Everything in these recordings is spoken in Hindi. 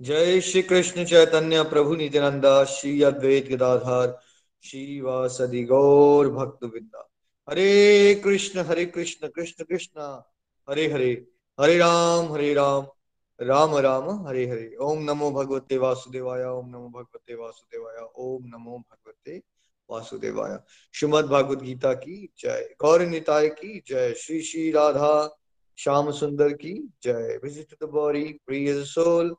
जय श्री कृष्ण चैतन्य प्रभु नित्यानंदा, श्री अद्वैत गदाधार श्री गौर भक्त विद्या हरे कृष्ण हरे कृष्ण कृष्ण कृष्ण, हरे हरे हरे राम हरे राम राम राम, हरे हरे। ओम नमो भगवते वासुदेवाय, ओम नमो भगवते वासुदेवाय, ओम नमो भगवते वासुदेवाय। श्रीमद भागवत गीता की जय। गौर निताय की जय। श्री श्री राधा, श्याम सुंदर की जय। विज़िट द बॉडी प्रिय सोल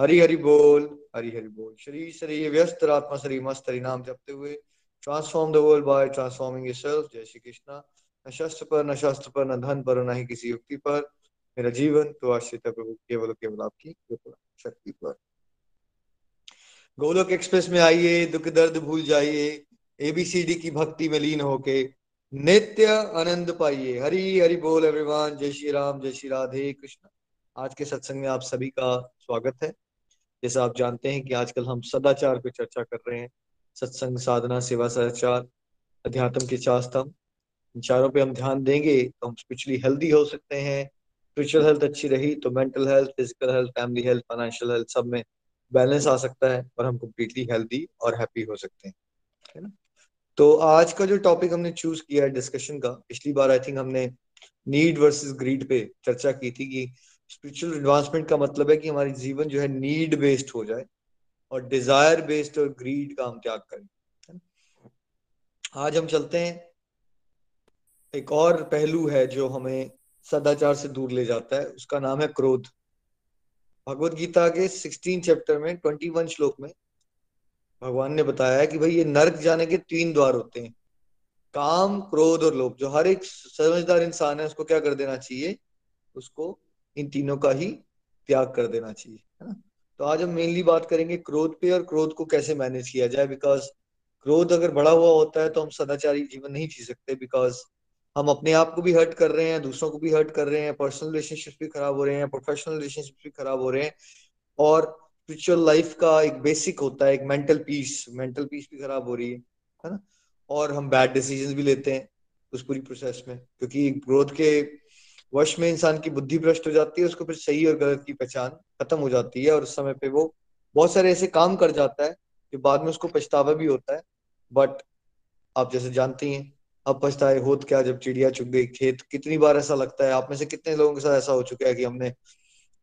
हरि हरि बोल हरि हरि बोल। शरीर शरीर व्यस्त आत्मा शरीर मस्त, हरि नाम जपते हुए। Transform the world by transforming yourself जय श्री कृष्णा। न शस्त्र पर, न शास्त्र पर, न धन पर न ही किसी युक्ति पर। मेरा जीवन तो आश्रित है प्रभु, केवल केवल आपकी शक्ति पर। गोलोक एक्सप्रेस में आइए, दुख दर्द भूल जाइए एबीसीडी की भक्ति में लीन होके नित्य आनंद पाइए। हरि हरि बोल एवरीवन जय श्री राम, जय श्री राधे कृष्ण। आज के सत्संग में आप सभी का स्वागत है। जैसा आप जानते हैं कि आजकल हम सदाचार पे चर्चा कर रहे हैं। सत्संग, साधना, सेवा, सदाचार, अध्यात्म के स्तंभ इन चारों पे हम ध्यान देंगे तो हम स्पिरिचुअली हेल्दी हो सकते हैं। स्पिरिचुअल हेल्थ अच्छी रही तो mental health physical health family health financial health सब में बैलेंस आ सकता है और हम कम्प्लीटली हेल्दी और हैप्पी हो सकते हैं। है ना? तो आज का जो टॉपिक हमने चूज़ किया है डिस्कशन का, पिछली बार आई थिंक हमने नीड वर्सेस ग्रीड पे चर्चा की थी कि स्पिरिचुअल एडवांसमेंट का मतलब है कि हमारी जीवन जो है नीड बेस्ड हो जाए और डिज़ायर बेस्ड और ग्रीड का हम त्याग करें आज हम चलते हैं, एक और पहलू है जो हमें सदाचार से दूर ले जाता है, उसका नाम है क्रोध। भगवत गीता के सिक्सटीन चैप्टर में ट्वेंटी वन श्लोक में भगवान ने बताया है कि भाई ये नर्क जाने के तीन द्वार होते हैं। काम, क्रोध और लोभ। जो हर एक समझदार इंसान है, उसको क्या कर देना चाहिए? उसको इन तीनों का ही त्याग कर देना चाहिए, है ना? तो आज हम मेनली बात करेंगे क्रोध पे और क्रोध को कैसे मैनेज किया जाए बिकॉज़ क्रोध अगर बढ़ा हुआ होता है तो हम सदाचारी जीवन नहीं जी सकते बिकॉज़ हम अपने आप को भी हर्ट कर रहे हैं, दूसरों को भी हर्ट कर रहे हैं पर्सनल रिलेशनशिप भी खराब हो रहे हैं प्रोफेशनल रिलेशनशिप भी खराब हो रहे हैं, और स्पिरिचुअल लाइफ का एक बेसिक होता है, एक मेंटल पीस मेंटल पीस भी खराब हो रही है है ना? और हम बैड डिसीज़न भी लेते हैं उस पूरी प्रोसेस में, क्योंकि ग्रोथ के वश में इंसान की बुद्धि भ्रष्ट हो जाती है, उसको फिर सही और गलत की पहचान खत्म हो जाती है और उस समय पे वो बहुत सारे ऐसे काम कर जाता है कि बाद में उसको पछतावा भी होता है। बट आप जैसे जानती हैं, अब पछताए होत क्या जब चिड़िया चुग गई खेत? कितनी बार ऐसा लगता है? आप में से कितने लोगों के साथ ऐसा हो चुका है कि हमने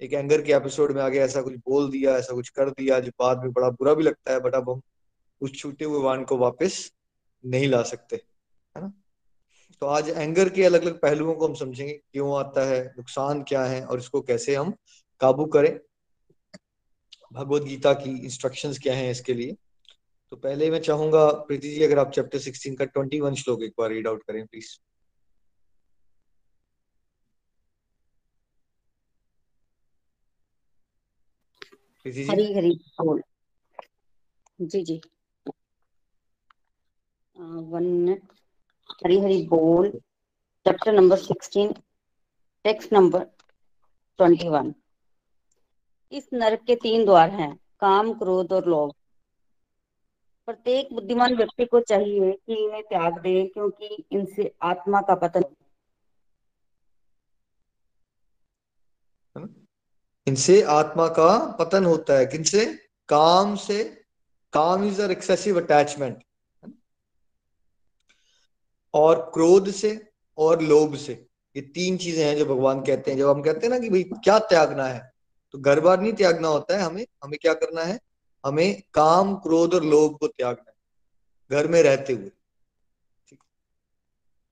एक एंगर के एपिसोड में आगे ऐसा कुछ बोल दिया, ऐसा कुछ कर दिया, जो बाद में बड़ा बुरा भी लगता है, बट अब हम उस छूटे हुए वाण को वापस नहीं ला सकते, है ना? तो आज एंगर के अलग अलग पहलुओं को हम समझेंगे, क्यों आता है, नुकसान क्या है और इसको कैसे हम काबू करें। भगवत गीता की इंस्ट्रक्शंस क्या हैं इसके लिए? तो पहले मैं चाहूँगा, प्रीति जी, अगर आप चैप्टर 16 का 21 श्लोक एक बार रीड आउट करें प्लीज़ प्रीति जी? हरी हरी बोल। जी जी। वन मिनट हरी हरी बोल chapter number sixteen text number twenty one इस नरक के तीन द्वार हैं, काम, क्रोध और लोभ। प्रत्येक बुद्धिमान व्यक्ति को चाहिए कि इन्हें त्याग दे, क्योंकि इनसे आत्मा का पतन इनसे आत्मा का पतन होता है किनसे काम से, काम इज़ अर एक्सेसिव अटैचमेंट और क्रोध से और लोभ से। ये तीन चीज़ें हैं जो भगवान कहते हैं। जब हम कहते हैं ना कि भाई, क्या त्यागना है तो घर बार नहीं त्यागना होता है हमें। हमें क्या करना है? हमें काम, क्रोध और लोभ को त्यागना है, घर में रहते हुए।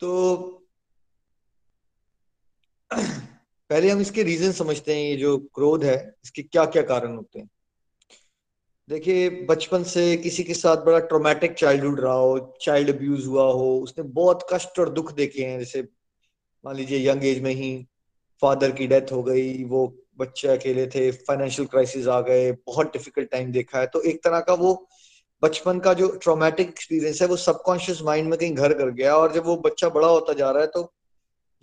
तो पहले हम इसके रीजन समझते हैं, ये जो क्रोध है, इसके क्या क्या कारण होते हैं। देखिए, बचपन से किसी के साथ बड़ा ट्रोमेटिक चाइल्डहुड रहा हो चाइल्ड अब्यूज हुआ हो, उसने बहुत कष्ट और दुख देखे हैं। जैसे मान लीजिए यंग एज में ही फादर की डेथ हो गई, वो बच्चे अकेले थे फाइनेंशियल क्राइसिस आ गए, बहुत डिफ़िकल्ट टाइम देखा है। तो एक तरह का वो बचपन का जो ट्रोमेटिक एक्सपीरियंस है, वो सबकॉन्शियस माइंड में कहीं घर कर गया और जब वो बच्चा बड़ा होता जा रहा है तो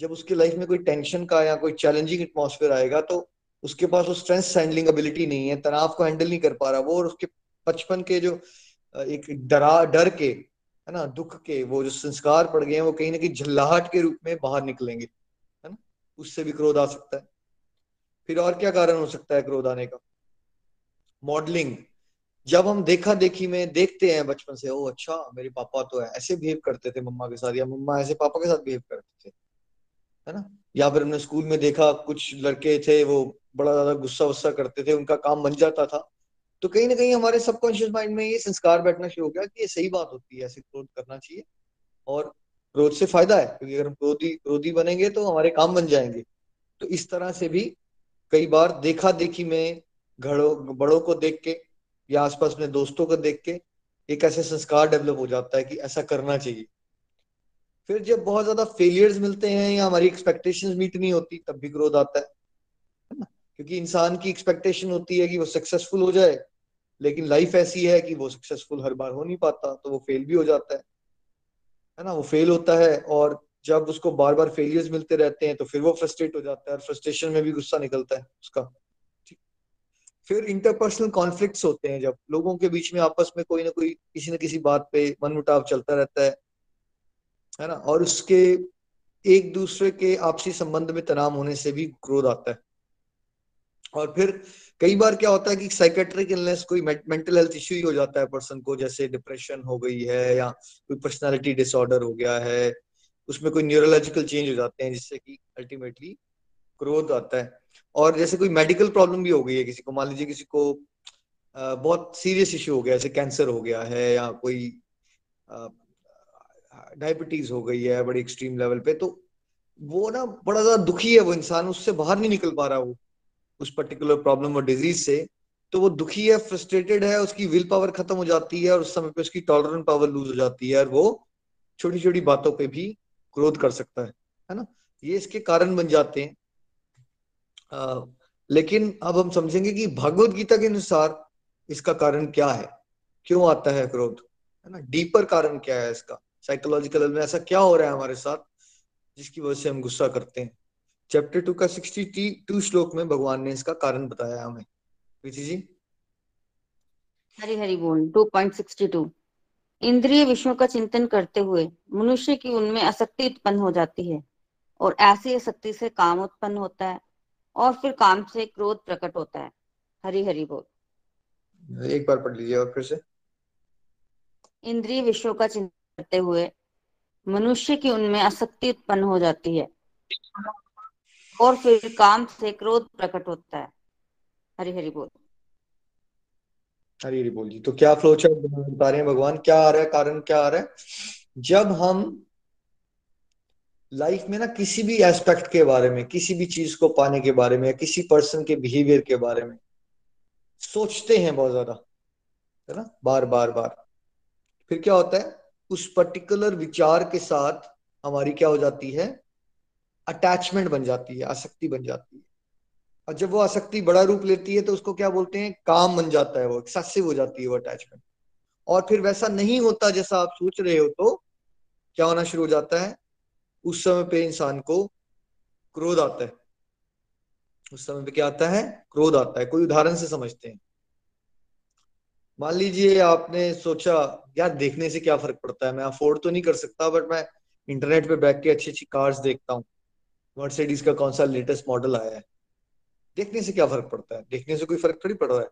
जब उसकी लाइफ में कोई टेंशन का या कोई चैलेंजिंग एटमोसफेयर आएगा तो उसके पास वो स्ट्रेस हैंडलिंग एबिलिटी नहीं है, तनाव को हैंडल नहीं कर पा रहा, वो और उसके बचपन के जो एक डरा, डर के, है ना, दुख के, वो जो संस्कार पड़ गए हैं, वो कहीं ना कहीं झल्लाहट के रूप में बाहर निकलेंगे, है ना, उससे भी क्रोध आ सकता है। फिर और क्या कारण हो सकता है क्रोध आने का? मॉडलिंग जब हम देखा देखी में देखते हैं बचपन से ओ अच्छा मेरे पापा तो है ऐसे बिहेव करते थे मम्मा के साथ, या मम्मा ऐसे पापा के साथ बिहेव करते थे। है ना? या फिर हमने स्कूल में देखा, कुछ लड़के थे वो बड़ा ज़्यादा गुस्सा वुस्सा करते थे, उनका काम बन जाता था। तो कहीं ना कहीं हमारे सबकॉन्शियस माइंड में ये संस्कार बैठना शुरू हो गया कि ये सही बात होती है, ऐसे क्रोध करना चाहिए। और क्रोध से फ़ायदा है, क्योंकि अगर हम क्रोधी क्रोधी बनेंगे तो हमारे काम बन जाएँगे। तो इस तरह से भी कई बार देखा देखी में घड़ों बड़ों को देख के या आसपास में दोस्तों को देख के एक ऐसे संस्कार डेवलप हो जाता है कि ऐसा करना चाहिए। फिर जब बहुत ज़्यादा फेलियर्स मिलते हैं या हमारी एक्सपेक्टेशंस मीट नहीं होती, तब भी ग्रोथ आता है। क्योंकि इंसान की एक्सपेक्टेशन होती है कि वो सक्सेसफुल हो जाए, लेकिन लाइफ ऐसी है कि वो सक्सेसफुल हर बार हो नहीं पाता तो वो फेल भी हो जाता है। है ना? वो फेल होता है और जब उसको बार बार फेलियर्स मिलते रहते हैं तो फिर वो फ्रस्ट्रेट हो जाता है और फ्रस्ट्रेशन में भी गुस्सा निकलता है उसका। फिर इंटरपर्सनल कॉन्फ्लिक्ट्स होते हैं जब। लोगों के बीच में आपस में कोई ना कोई, किसी न किसी बात पे मन मुटाव चलता रहता है। है ना? और उसके एक दूसरे के आपसी संबंध में तनाव होने से भी क्रोध आता है। और फिर कई बार क्या होता है कि साइकेट्रिक इलनेस कोई मेंटल हेल्थ इश्यू ही हो जाता है पर्सन को, जैसे डिप्रेशन हो गई है या कोई पर्सनालिटी डिसऑर्डर हो गया है, उसमें कोई न्यूरोलॉजिकल चेंज हो जाते हैं, जिससे कि अल्टीमेटली क्रोध आता है। और जैसे कोई मेडिकल प्रॉब्लम भी हो गई है किसी को, मान लीजिए किसी को बहुत सीरियस इश्यू हो गया, जैसे कैंसर हो गया है या कोई डायबिटीज़ हो गई है बड़ी एक्सट्रीम लेवल पे तो वो ना बड़ा ज़्यादा दुखी है वो इंसान, उससे बाहर नहीं निकल पा रहा वो। उस पर्टिकुलर प्रॉब्लम और डिज़ीज़ से तो वो दुखी है फ्रस्ट्रेटेड है उसकी विल पावर खत्म हो जाती है और उस समय पे उसकी टॉलरेंट पावर लूज हो जाती है और वो छोटी छोटी बातों पे भी क्रोध कर सकता है है ना? ये इसके कारण बन जाते हैं। आ, लेकिन अब हम समझेंगे कि भगवत गीता के अनुसार इसका कारण क्या है? क्यों आता है क्रोध है ना? डीपर कारण क्या है इसका? साइकोलॉजिकल में ऐसा क्या हो रहा है हमारे साथ जिसकी वजह से हम गुस्सा करते हैं? चैप्टर टू का सिक्सटी टू श्लोक में भगवान ने इसका कारण बताया हमें। प्रीति जी? हरी हरी बोल टू पॉइंट सिक्सटी टू इंद्रिय विषयों का चिंतन करते हुए मनुष्य की उनमें आसक्ति उत्पन्न हो जाती है और ऐसी आसक्ति से काम उत्पन्न होता है और फिर काम से क्रोध प्रकट होता है। हरी हरी बोल। एक बार पढ़ लीजिए और फिर से। इंद्रिय विषयों का चिंतन करते हुए मनुष्य की उनमें आसक्ति उत्पन्न हो जाती है। और फिर काम से क्रोध प्रकट होता है। हरी हरी बोल। हरी हरी बोल जी। तो क्या फ्लो चार्ट बता रहे हैं भगवान? क्या आ रहा है? कारण क्या आ रहा है? जब हम लाइफ में ना किसी भी एस्पेक्ट के बारे में, किसी भी चीज़ को पाने के बारे में या किसी पर्सन के बिहेवियर के बारे में सोचते हैं बहुत ज़्यादा, है ना? बार बार बार। फिर क्या होता है? उस पर्टिकुलर विचार के साथ हमारी क्या हो जाती है? अटैचमेंट बन जाती है, आसक्ति बन जाती है। और जब वो आसक्ति बड़ा रूप लेती है तो उसको क्या बोलते हैं? काम बन जाता है वो एक्सेसिव हो जाती है वो अटैचमेंट और फिर वैसा नहीं होता जैसा आप सोच रहे हो तो क्या होना शुरू हो जाता है? उस समय पे इंसान को क्रोध आता है। उस समय पे क्या आता है? क्रोध आता है। कोई उदाहरण से समझते हैं। मान लीजिए आपने सोचा, यार, देखने से क्या फ़र्क पड़ता है? मैं अफोर्ड तो नहीं कर सकता बट मैं इंटरनेट पे बैठ के अच्छी अच्छी कार्स देखता हूँ। मर्सिडीज का कौन सा लेटेस्ट मॉडल आया है? देखने से क्या फ़र्क पड़ता है? देखने से कोई फ़र्क थोड़ी पड़ रहा है?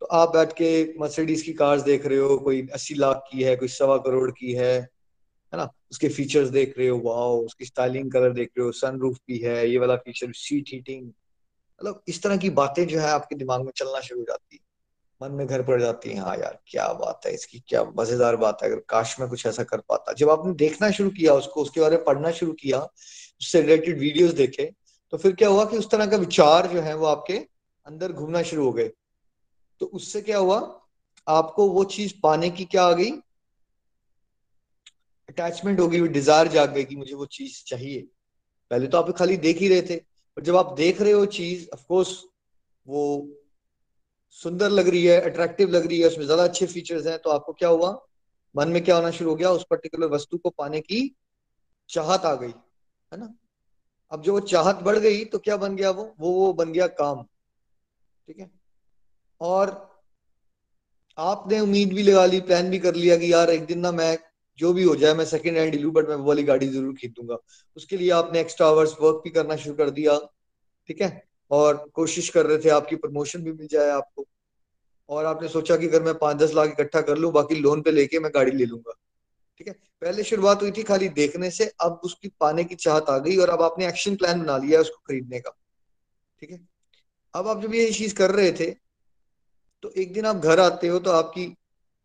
तो आप बैठ के मर्सिडीज की कार्स देख रहे हो, कोई अस्सी लाख की है, कोई सवा करोड़ की है है ना? उसके फीचर्स देख रहे हो वाओ उसकी स्टाइलिंग कलर देख रहे हो सनरूफ भी है, ये वाला फीचर सीट हीटिंग मतलब इस तरह की बातें जो है आपके दिमाग में चलना शुरू हो जाती है। मन में घर पड़ जाती है हाँ यार, क्या बात है, इसकी क्या मज़ेदार बात है, अगर काश में कुछ ऐसा कर पाता। जब आपने देखना शुरू किया उसको, उसके बारे में पढ़ना शुरू किया, उससे रिलेटेड वीडियोस देखे तो फिर क्या हुआ कि उस तरह का विचार जो है वो आपके अंदर घूमना शुरू हो गए। तो उससे क्या हुआ, आपको वो चीज़ पाने की क्या आ गई? अटैचमेंट हो गई डिज़ायर जाग गई कि मुझे वो चीज़ चाहिए। पहले तो आप खाली देख ही रहे थे और जब आप देख रहे हो चीज़ ऑफकोर्स वो सुंदर लग रही है अट्रैक्टिव लग रही है, उसमें ज़्यादा अच्छे फीचर्स हैं तो आपको क्या हुआ? मन में क्या होना शुरू हो गया? उस पर्टिकुलर वस्तु को पाने की चाहत आ गई, है ना? अब जो वो चाहत बढ़ गई तो क्या बन गया वो? वो वो बन गया काम, ठीक है? और आपने उम्मीद भी लगा ली प्लान भी कर लिया कि यार एक दिन ना मैं, जो भी हो जाए, मैं सेकंड हैंड लू बट मैं वो वाली गाड़ी ज़रूर खरीदूँगा। उसके लिए आपने एक्स्ट्रा आवर्स वर्क भी करना शुरू कर दिया, ठीक है? और कोशिश कर रहे थे आपकी प्रमोशन भी मिल जाए आपको। और आपने सोचा कि अगर मैं पाँच दस लाख इकट्ठा कर लूँ, बाकी लोन पे लेके मैं गाड़ी ले लूँगा। ठीक है? पहले शुरुआत हुई थी खाली देखने से, अब उसकी पाने की चाहत आ गई और अब आपने एक्शन प्लान बना लिया उसको खरीदने का। ठीक है? अब आप जब ये चीज़ कर रहे थे तो एक दिन आप घर आते हो तो आपकी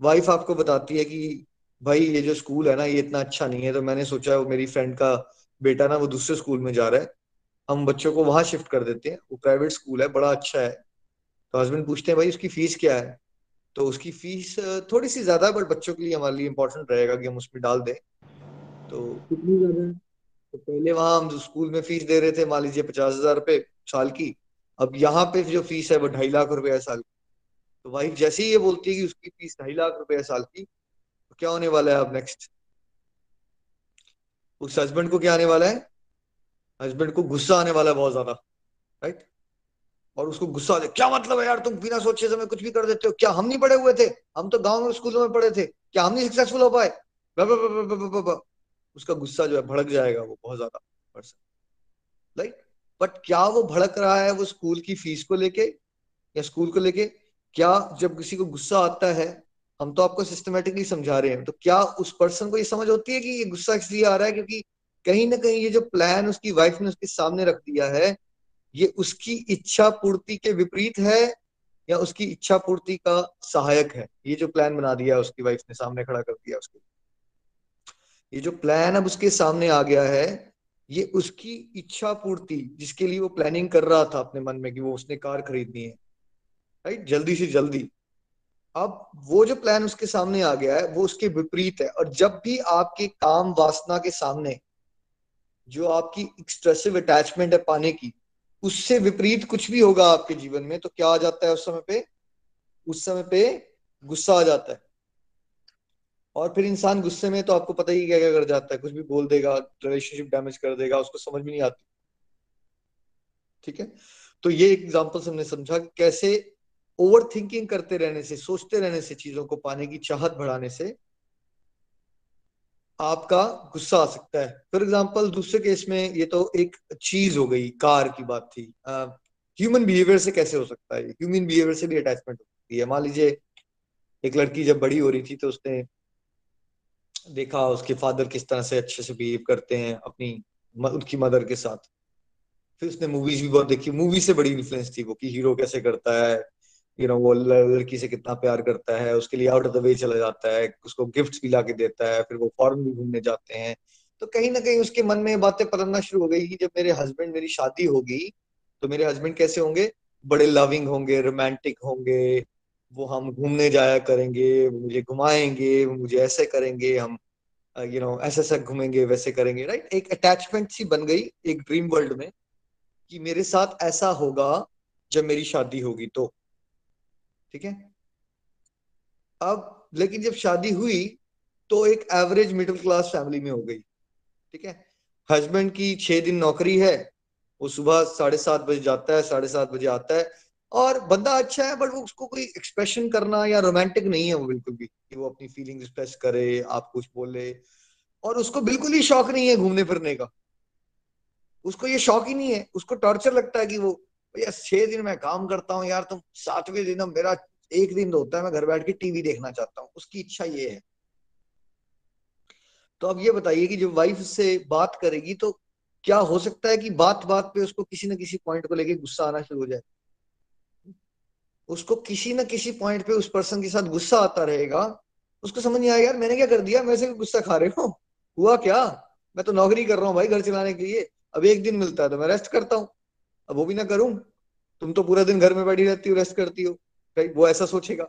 वाइफ आपको बताती है कि, भाई, ये जो स्कूल है ना, ये इतना अच्छा नहीं है। तो मैंने सोचा, वो मेरी फ्रेंड का बेटा ना, वो दूसरे स्कूल में जा रहा है। हम बच्चों को वहाँ शिफ्ट कर देते हैं। वो प्राइवेट स्कूल है, बड़ा अच्छा है। तो हस्बैंड पूछते हैं, भाई, उसकी फ़ीस क्या है? तो उसकी फ़ीस थोड़ी सी ज़्यादा बट बच्चों के लिए हमारे लिए इम्पोर्टेंट रहेगा कि हम उसमें डाल दें। तो कितनी ज़्यादा है? तो पहले वहाँ हम स्कूल में फ़ीस दे रहे थे, मान लीजिए पचास हज़ार रुपए साल की। अब यहाँ पे जो फ़ीस है, वो ढाई लाख रुपए है साल की। तो वाइफ जैसे ही ये बोलती है कि उसकी फ़ीस ढाई लाख रुपए है साल की तो क्या होने वाला है अब नेक्स्ट उस हस्बैंड को क्या आने वाला है? हस्बैंड को गुस्सा आने वाला है बहुत ज़्यादा राइट और उसको गुस्सा आ क्या मतलब है यार तुम बिना सोचे समय कुछ भी कर देते हो? क्या हम नहीं पढ़े हुए थे? हम तो गाँव में स्कूलों में पढ़े थे। क्या हम नहीं सक्सेसफुल हो पाए? उसका गुस्सा जो है भड़क जाएगा वो बहुत ज़्यादा पर्सन राइट बट क्या वो भड़क रहा है वो स्कूल की फ़ीस को लेके या स्कूल को लेके? क्या जब किसी को गुस्सा आता है, हम तो आपको सिस्टमेटिकली समझा रहे हैं तो क्या उस पर्सन को ये समझ होती है कि ये गुस्सा इसलिए आ रहा है क्योंकि कहीं ना कहीं ये जो प्लान उसकी वाइफ ने उसके सामने रख दिया है, ये उसकी इच्छा पूर्ति के विपरीत है या उसकी इच्छा पूर्ति का सहायक है? ये जो प्लान बना दिया उसकी वाइफ ने, सामने खड़ा कर दिया उसके। ये जो प्लान अब उसके सामने आ गया है, ये उसकी इच्छा पूर्ति जिसके लिए वो प्लानिंग कर रहा था अपने मन में कि वो उसने कार खरीदनी है राइट जल्दी से जल्दी। अब वो जो प्लान उसके सामने आ गया है, वो उसके विपरीत है। और जब भी आपके काम वासना के सामने जो आपकी एक्सप्रेसिव अटैचमेंट है पाने की, उससे विपरीत कुछ भी होगा आपके जीवन में तो क्या आ जाता है उस समय पे? उस समय पे गुस्सा आ जाता है। और फिर इंसान गुस्से में तो आपको पता ही क्या क्या कर जाता है, कुछ भी बोल देगा रिलेशनशिप डैमेज कर देगा, उसको समझ में नहीं आती। ठीक है? तो ये एग्ज़ाम्पल हमने समझा कि कैसे ओवर थिंकिंग करते रहने से, सोचते रहने से चीज़ों को पाने की चाहत बढ़ाने से आपका गुस्सा आ सकता है। फॉर एग्ज़ाम्पल दूसरे केस में ये तो एक चीज़ हो गई, कार की बात थी। ह्यूमन बिहेवियर से कैसे हो सकता है? ह्यूमन बिहेवियर से भी अटैचमेंट होती है। मान लीजिए, एक लड़की जब बड़ी हो रही थी तो उसने देखा उसके फादर किस तरह से अच्छे से बिहेव करते हैं अपनी उनकी मदर के साथ। फिर उसने मूवीज़ भी बहुत देखी। मूवी से बड़ी इन्फ्लुएंस थी वो कि हीरो कैसे करता है यू नो वो लड़की से कितना प्यार करता है, उसके लिए आउट ऑफ़ द वे चला जाता है, उसको गिफ्ट भी ला के देता है, फिर वो फॉरन भी घूमने जाते हैं। तो कहीं ना कहीं उसके मन में बातें पलटना शुरू हो गई कि जब मेरे हस्बैंड मेरी शादी होगी तो मेरे हस्बैंड कैसे होंगे? बड़े लविंग होंगे रोमांटिक होंगे, वो हम घूमने जाया करेंगे मुझे घुमाएँगे मुझे ऐसे करेंगे, हम यू नो ऐसे ऐसा घूमेंगे, वैसे करेंगे राइट एक अटैचमेंट सी बन गई एक ड्रीम वर्ल्ड में कि मेरे साथ ऐसा होगा जब मेरी शादी होगी तो ठीक है? अब, लेकिन जब शादी हुई तो एक एवरेज मिडिल क्लास फैमिली में हो गई, ठीक है? हस्बैंड की छह दिन नौकरी है, वो सुबह साढ़े सात बजे जाता है, साढ़े सात बजे आता है, और बंदा अच्छा है बट वो उसको कोई एक्सप्रेशन करना या रोमांटिक नहीं है वो बिल्कुल भी, कि वो अपनी फीलिंग एक्सप्रेस करे, आप कुछ बोले, और उसको बिल्कुल ही शौक नहीं है घूमने फिरने का। उसको ये शौक ही नहीं है, उसको टॉर्चर लगता है कि वो भैया, छह दिन मैं काम करता हूँ यार, तुम सातवें दिन मेरा एक दिन होता है, मैं घर बैठ के टीवी देखना चाहता हूँ, उसकी इच्छा ये है। तो अब ये बताइए कि जब वाइफ से बात करेगी तो क्या हो सकता है कि बात बात पे उसको किसी न किसी पॉइंट को लेके गुस्सा आना शुरू हो जाए? उसको किसी न किसी पॉइंट पे उस पर्सन के साथ गुस्सा आता रहेगा, उसको समझ नहीं आया, यार, मैंने क्या कर दिया? मैं से गुस्सा खा रहे हो? हुआ क्या? मैं तो नौकरी कर रहा हूँ भाई घर चलाने के लिए। अब एक दिन मिलता है तो मैं रेस्ट करता हूँ। अब वो भी ना करूँ। तुम तो पूरा दिन घर में बैठी रहती हो रेस्ट करती हो। राइट वो ऐसा सोचेगा।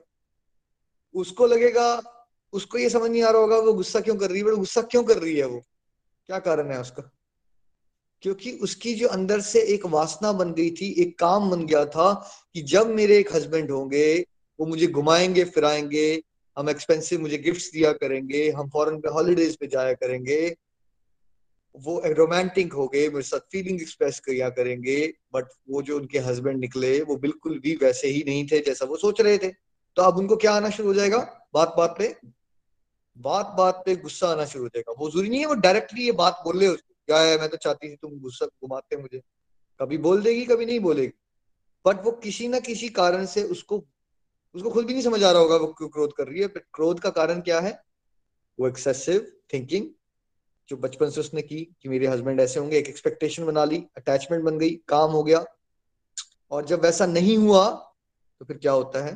उसको लगेगा, उसको ये समझ नहीं आ रहा होगा, वो गुस्सा क्यों कर रही है? गुस्सा क्यों कर रही है वो? क्या कारण है उसका? क्योंकि उसकी जो अंदर से एक वासना बन गई थी, एक काम बन गया था कि जब मेरे एक हस्बैंड होंगे, वो मुझे घुमाएँगे, फिराएँगे, हम एक्सपेंसिव मुझे गिफ्ट्स दिया करेंगे, हम फॉरेन पे हॉलीडेज पे जाया करेंगे वो रोमांटिक हो गए मेरे साथ फीलिंग एक्सप्रेस किया करेंगे बट वो जो उनके हस्बैंड निकले, वो बिल्कुल भी वैसे ही नहीं थे जैसा वो सोच रहे थे। तो अब उनको क्या आना शुरू हो जाएगा? बात बात पे, बात बात पे गुस्सा आना शुरू हो जाएगा। वो ज़रूरी नहीं है वो डायरेक्टली ये बात बोल रहे हो, क्या है, मैं तो चाहती थी तुम गुस्सा घुमाते मुझे। कभी बोल देगी, कभी नहीं बोलेगी। बट वो किसी ना किसी कारण से उसको उसको खुद भी नहीं समझ आ रहा होगा, वो क्यों क्रोध कर रही है। क्रोध का कारण क्या है? वो एक्सेसिव थिंकिंग जो बचपन से उसने की कि मेरे हस्बैंड ऐसे होंगे, एक एक्सपेक्टेशन बना ली अटैचमेंट बन गई, काम हो गया। और जब वैसा नहीं हुआ तो फिर क्या होता है?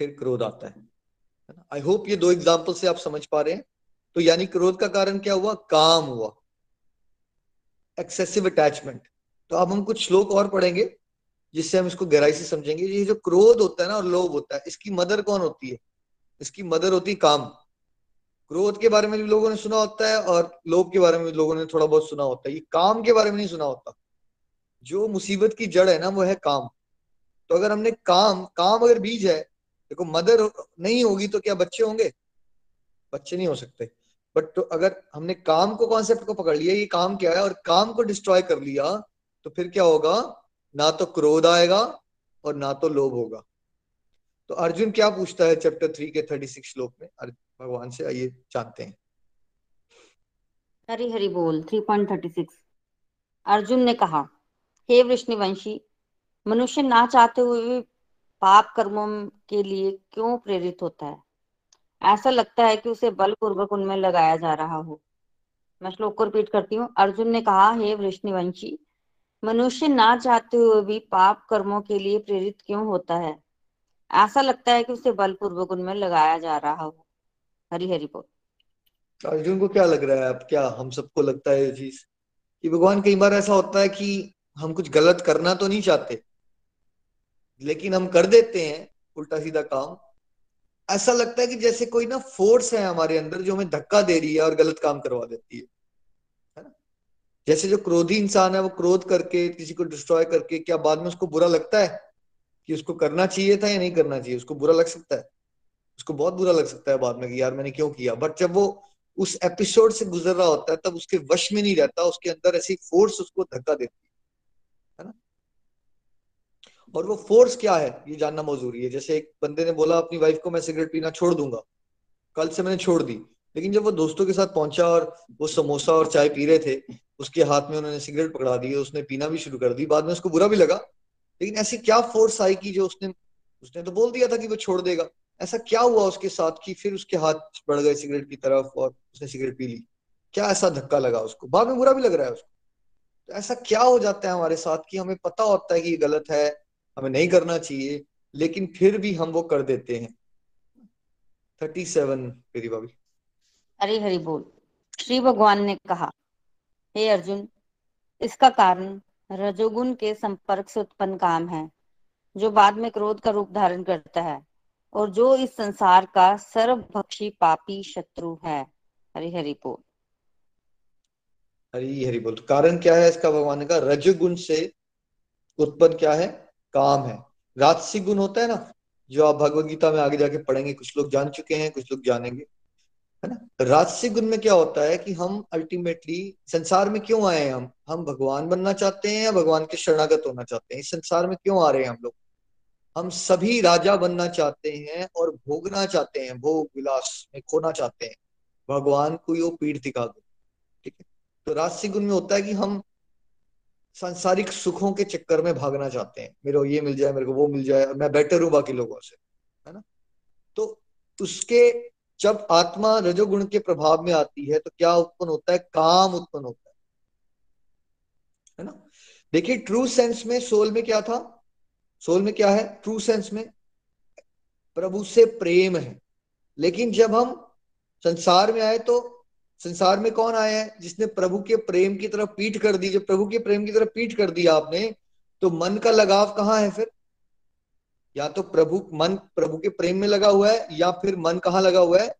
फिर क्रोध आता है। आई होप ये दो एग्ज़ाम्पल से आप समझ पा रहे हैं। तो यानी क्रोध का कारण क्या हुआ? काम हुआ। एक्सेसिव अटैचमेंट तो अब हम कुछ श्लोक और पढ़ेंगे, जिससे हम इसको गहराई से समझेंगे। ये जो क्रोध होता है ना और लोभ होता है, इसकी मदर कौन होती है? इसकी मदर होती है काम। क्रोध के बारे में भी लोगों ने सुना होता है और लोभ के बारे में भी लोगों ने थोड़ा बहुत सुना होता है। ये काम के बारे में नहीं सुना होता। जो मुसीबत की जड़ है ना, वो है काम। तो अगर हमने काम काम अगर बीज है, देखो, मदर नहीं होगी तो क्या बच्चे होंगे? बच्चे नहीं हो सकते। बट तो अगर हमने काम को कॉन्सेप्ट को पकड़ लिया, ये काम क्या है? और काम को डिस्ट्रॉय कर लिया तो फिर क्या होगा? ना तो क्रोध आएगा और ना तो लोभ होगा। तो अर्जुन क्या पूछता है चैप्टर थ्री के थर्टी सिक्स श्लोक में? भगवान से आइए, जानते हैं। हरी हरी बोल three point thirty six Arjun ने कहा, हे वृष्णिवंशी, मनुष्य ना चाहते हुए भी पाप कर्मों के लिए क्यों प्रेरित होता है? ऐसा लगता है कि उसे बलपूर्वक उनमें लगाया जा रहा हो। मैं श्लोक को रिपीट करती हूँ। अर्जुन ने कहा, हे वृष्णिवंशी, मनुष्य ना चाहते हुए भी पाप कर्मों के लिए प्रेरित क्यों होता है? ऐसा लगता है कि उसे बलपूर्वक उनमें लगाया जा रहा हो। हरी हरी बोल। अर्जुन को क्या लग रहा है अब? क्या हम सबको लगता है ये चीज़? कि भगवान, कई बार ऐसा होता है कि हम कुछ गलत करना तो नहीं चाहते, लेकिन हम कर देते हैं उल्टा सीधा काम। ऐसा लगता है कि जैसे कोई ना फोर्स है हमारे अंदर जो हमें धक्का दे रही है और गलत काम करवा देती है। जैसे जो क्रोधी इंसान है, वो क्रोध करके, किसी को डिस्ट्रॉय करके, क्या बाद में उसको बुरा लगता है कि उसको करना चाहिए था या नहीं करना चाहिए? उसको बुरा लग सकता है। उसको बहुत बुरा लग सकता है बाद में कि यार मैंने क्यों किया? बट जब वो उस एपिसोड से गुजर रहा होता है, तब उसके वश में नहीं रहता, उसके अंदर ऐसी फोर्स उसको धक्का देती है। ना? और वो फोर्स क्या है? ये जानना मजूरी है। जैसे एक बंदे ने बोला, अपनी वाइफ को मैं सिगरेट पीना छोड़ दूँगा। कल से मैंने छोड़ दी। लेकिन जब वो दोस्तों के साथ पहुँचा और वो समोसा और चाय पी रहे थे, उसके हाथ में उन्होंने सिगरेट पकड़ा दी, उसने पीना भी शुरू कर दी। बाद में उसको बुरा भी लगा। लेकिन ऐसी क्या फोर्स आई कि जो उसने उसने तो बोल दिया था कि वो छोड़ देगा। ऐसा क्या हुआ उसके साथ कि फिर उसके हाथ बढ़ गए सिगरेट की तरफ़ और उसने सिगरेट पी ली? क्या ऐसा धक्का लगा उसको? बाद में बुरा भी लग रहा है उसको। तो ऐसा क्या हो जाता है हमारे साथ कि हमें पता होता है कि ये गलत है, हमें नहीं करना चाहिए, लेकिन फिर भी हम वो कर देते हैं। थर्टी सेवन, मेरी भाभी। हरी हरी बोल। श्री भगवान ने कहा, हे अर्जुन, इसका कारण रजोगुण के संपर्क से उत्पन्न काम है, जो बाद में क्रोध का रूप धारण करता है। और जो इस संसार का सर्वभक्षी पापी शत्रु है। हरी हरि बोल। हरी हरी बोल। कारण क्या है इसका भगवान का? रजगुण से उत्पन्न क्या है? काम है। राजसिक गुण होता है ना, जो आप भगवत गीता में आगे जाके पढ़ेंगे, कुछ लोग जान चुके हैं, कुछ लोग जानेंगे, है ना? राजसिक गुण में क्या होता है कि हम अल्टीमेटली संसार में क्यों आए हैं हम? हम भगवान बनना चाहते हैं या भगवान के शरणागत होना चाहते हैं? इस संसार में क्यों आ रहे हैं हम लोग? हम सभी राजा बनना चाहते हैं और भोगना चाहते हैं, भोग विलास में खोना चाहते हैं। भगवान को यो पीठ दिखा दो, ठीक है? तो राजसिक गुण में होता है कि हम सांसारिक सुखों के चक्कर में भागना चाहते हैं। मेरे को ये मिल जाए, मेरे को वो मिल जाए, मैं बेटर हूँ बाकी लोगों से, है ना? तो उसके जब आत्मा रजोगुण के प्रभाव में आती है तो क्या उत्पन्न होता है? काम उत्पन्न होता है। है ना? देखिए ट्रू सेंस में सोल में क्या था? सोल में क्या है? ट्रू सेंस में प्रभु से प्रेम है। लेकिन जब हम संसार में आए तो संसार में कौन आया है? जिसने प्रभु के प्रेम की तरफ़ पीठ कर दी। जब प्रभु के प्रेम की तरफ़ पीठ कर दिया आपने तो मन का लगाव कहाँ है फिर? या तो प्रभु, मन प्रभु के प्रेम में लगा हुआ है, या फिर मन कहाँ लगा हुआ है?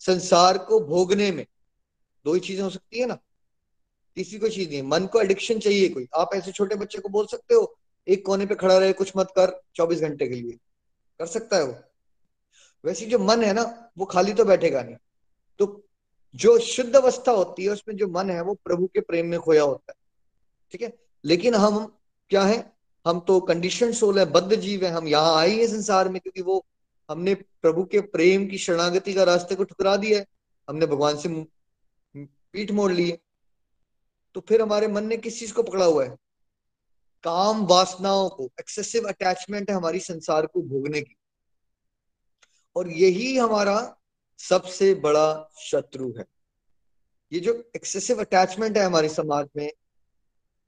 संसार को भोगने में। दो ही चीज़ें हो सकती है ना। तीसरी कोई चीज़ नहीं मन को एडिक्शन चाहिए कोई। आप ऐसे छोटे बच्चे को बोल सकते हो एक कोने पे खड़ा रहे, कुछ मत कर 24 घंटे के लिए। कर सकता है वो। वैसे जो मन है ना, वो खाली तो बैठेगा नहीं। तो जो शुद्ध अवस्था होती है, उसमें जो मन है, वो प्रभु के प्रेम में खोया होता है। ठीक है? लेकिन हम क्या है? हम तो कंडीशन सोल है, बद्ध जीव है। हम यहाँ आए हैं संसार में, क्योंकि वो हमने प्रभु के प्रेम की शरणागति का रास्ते को ठुकरा दिया है। हमने भगवान से पीठ मोड़ ली है। तो फिर हमारे मन ने किस चीज़ को पकड़ा हुआ है? काम वासनाओं को एक्सेसिव अटैचमेंट है हमारी संसार को भोगने की। और यही हमारा सबसे बड़ा शत्रु है। ये जो एक्सेसिव अटैचमेंट है हमारे समाज में,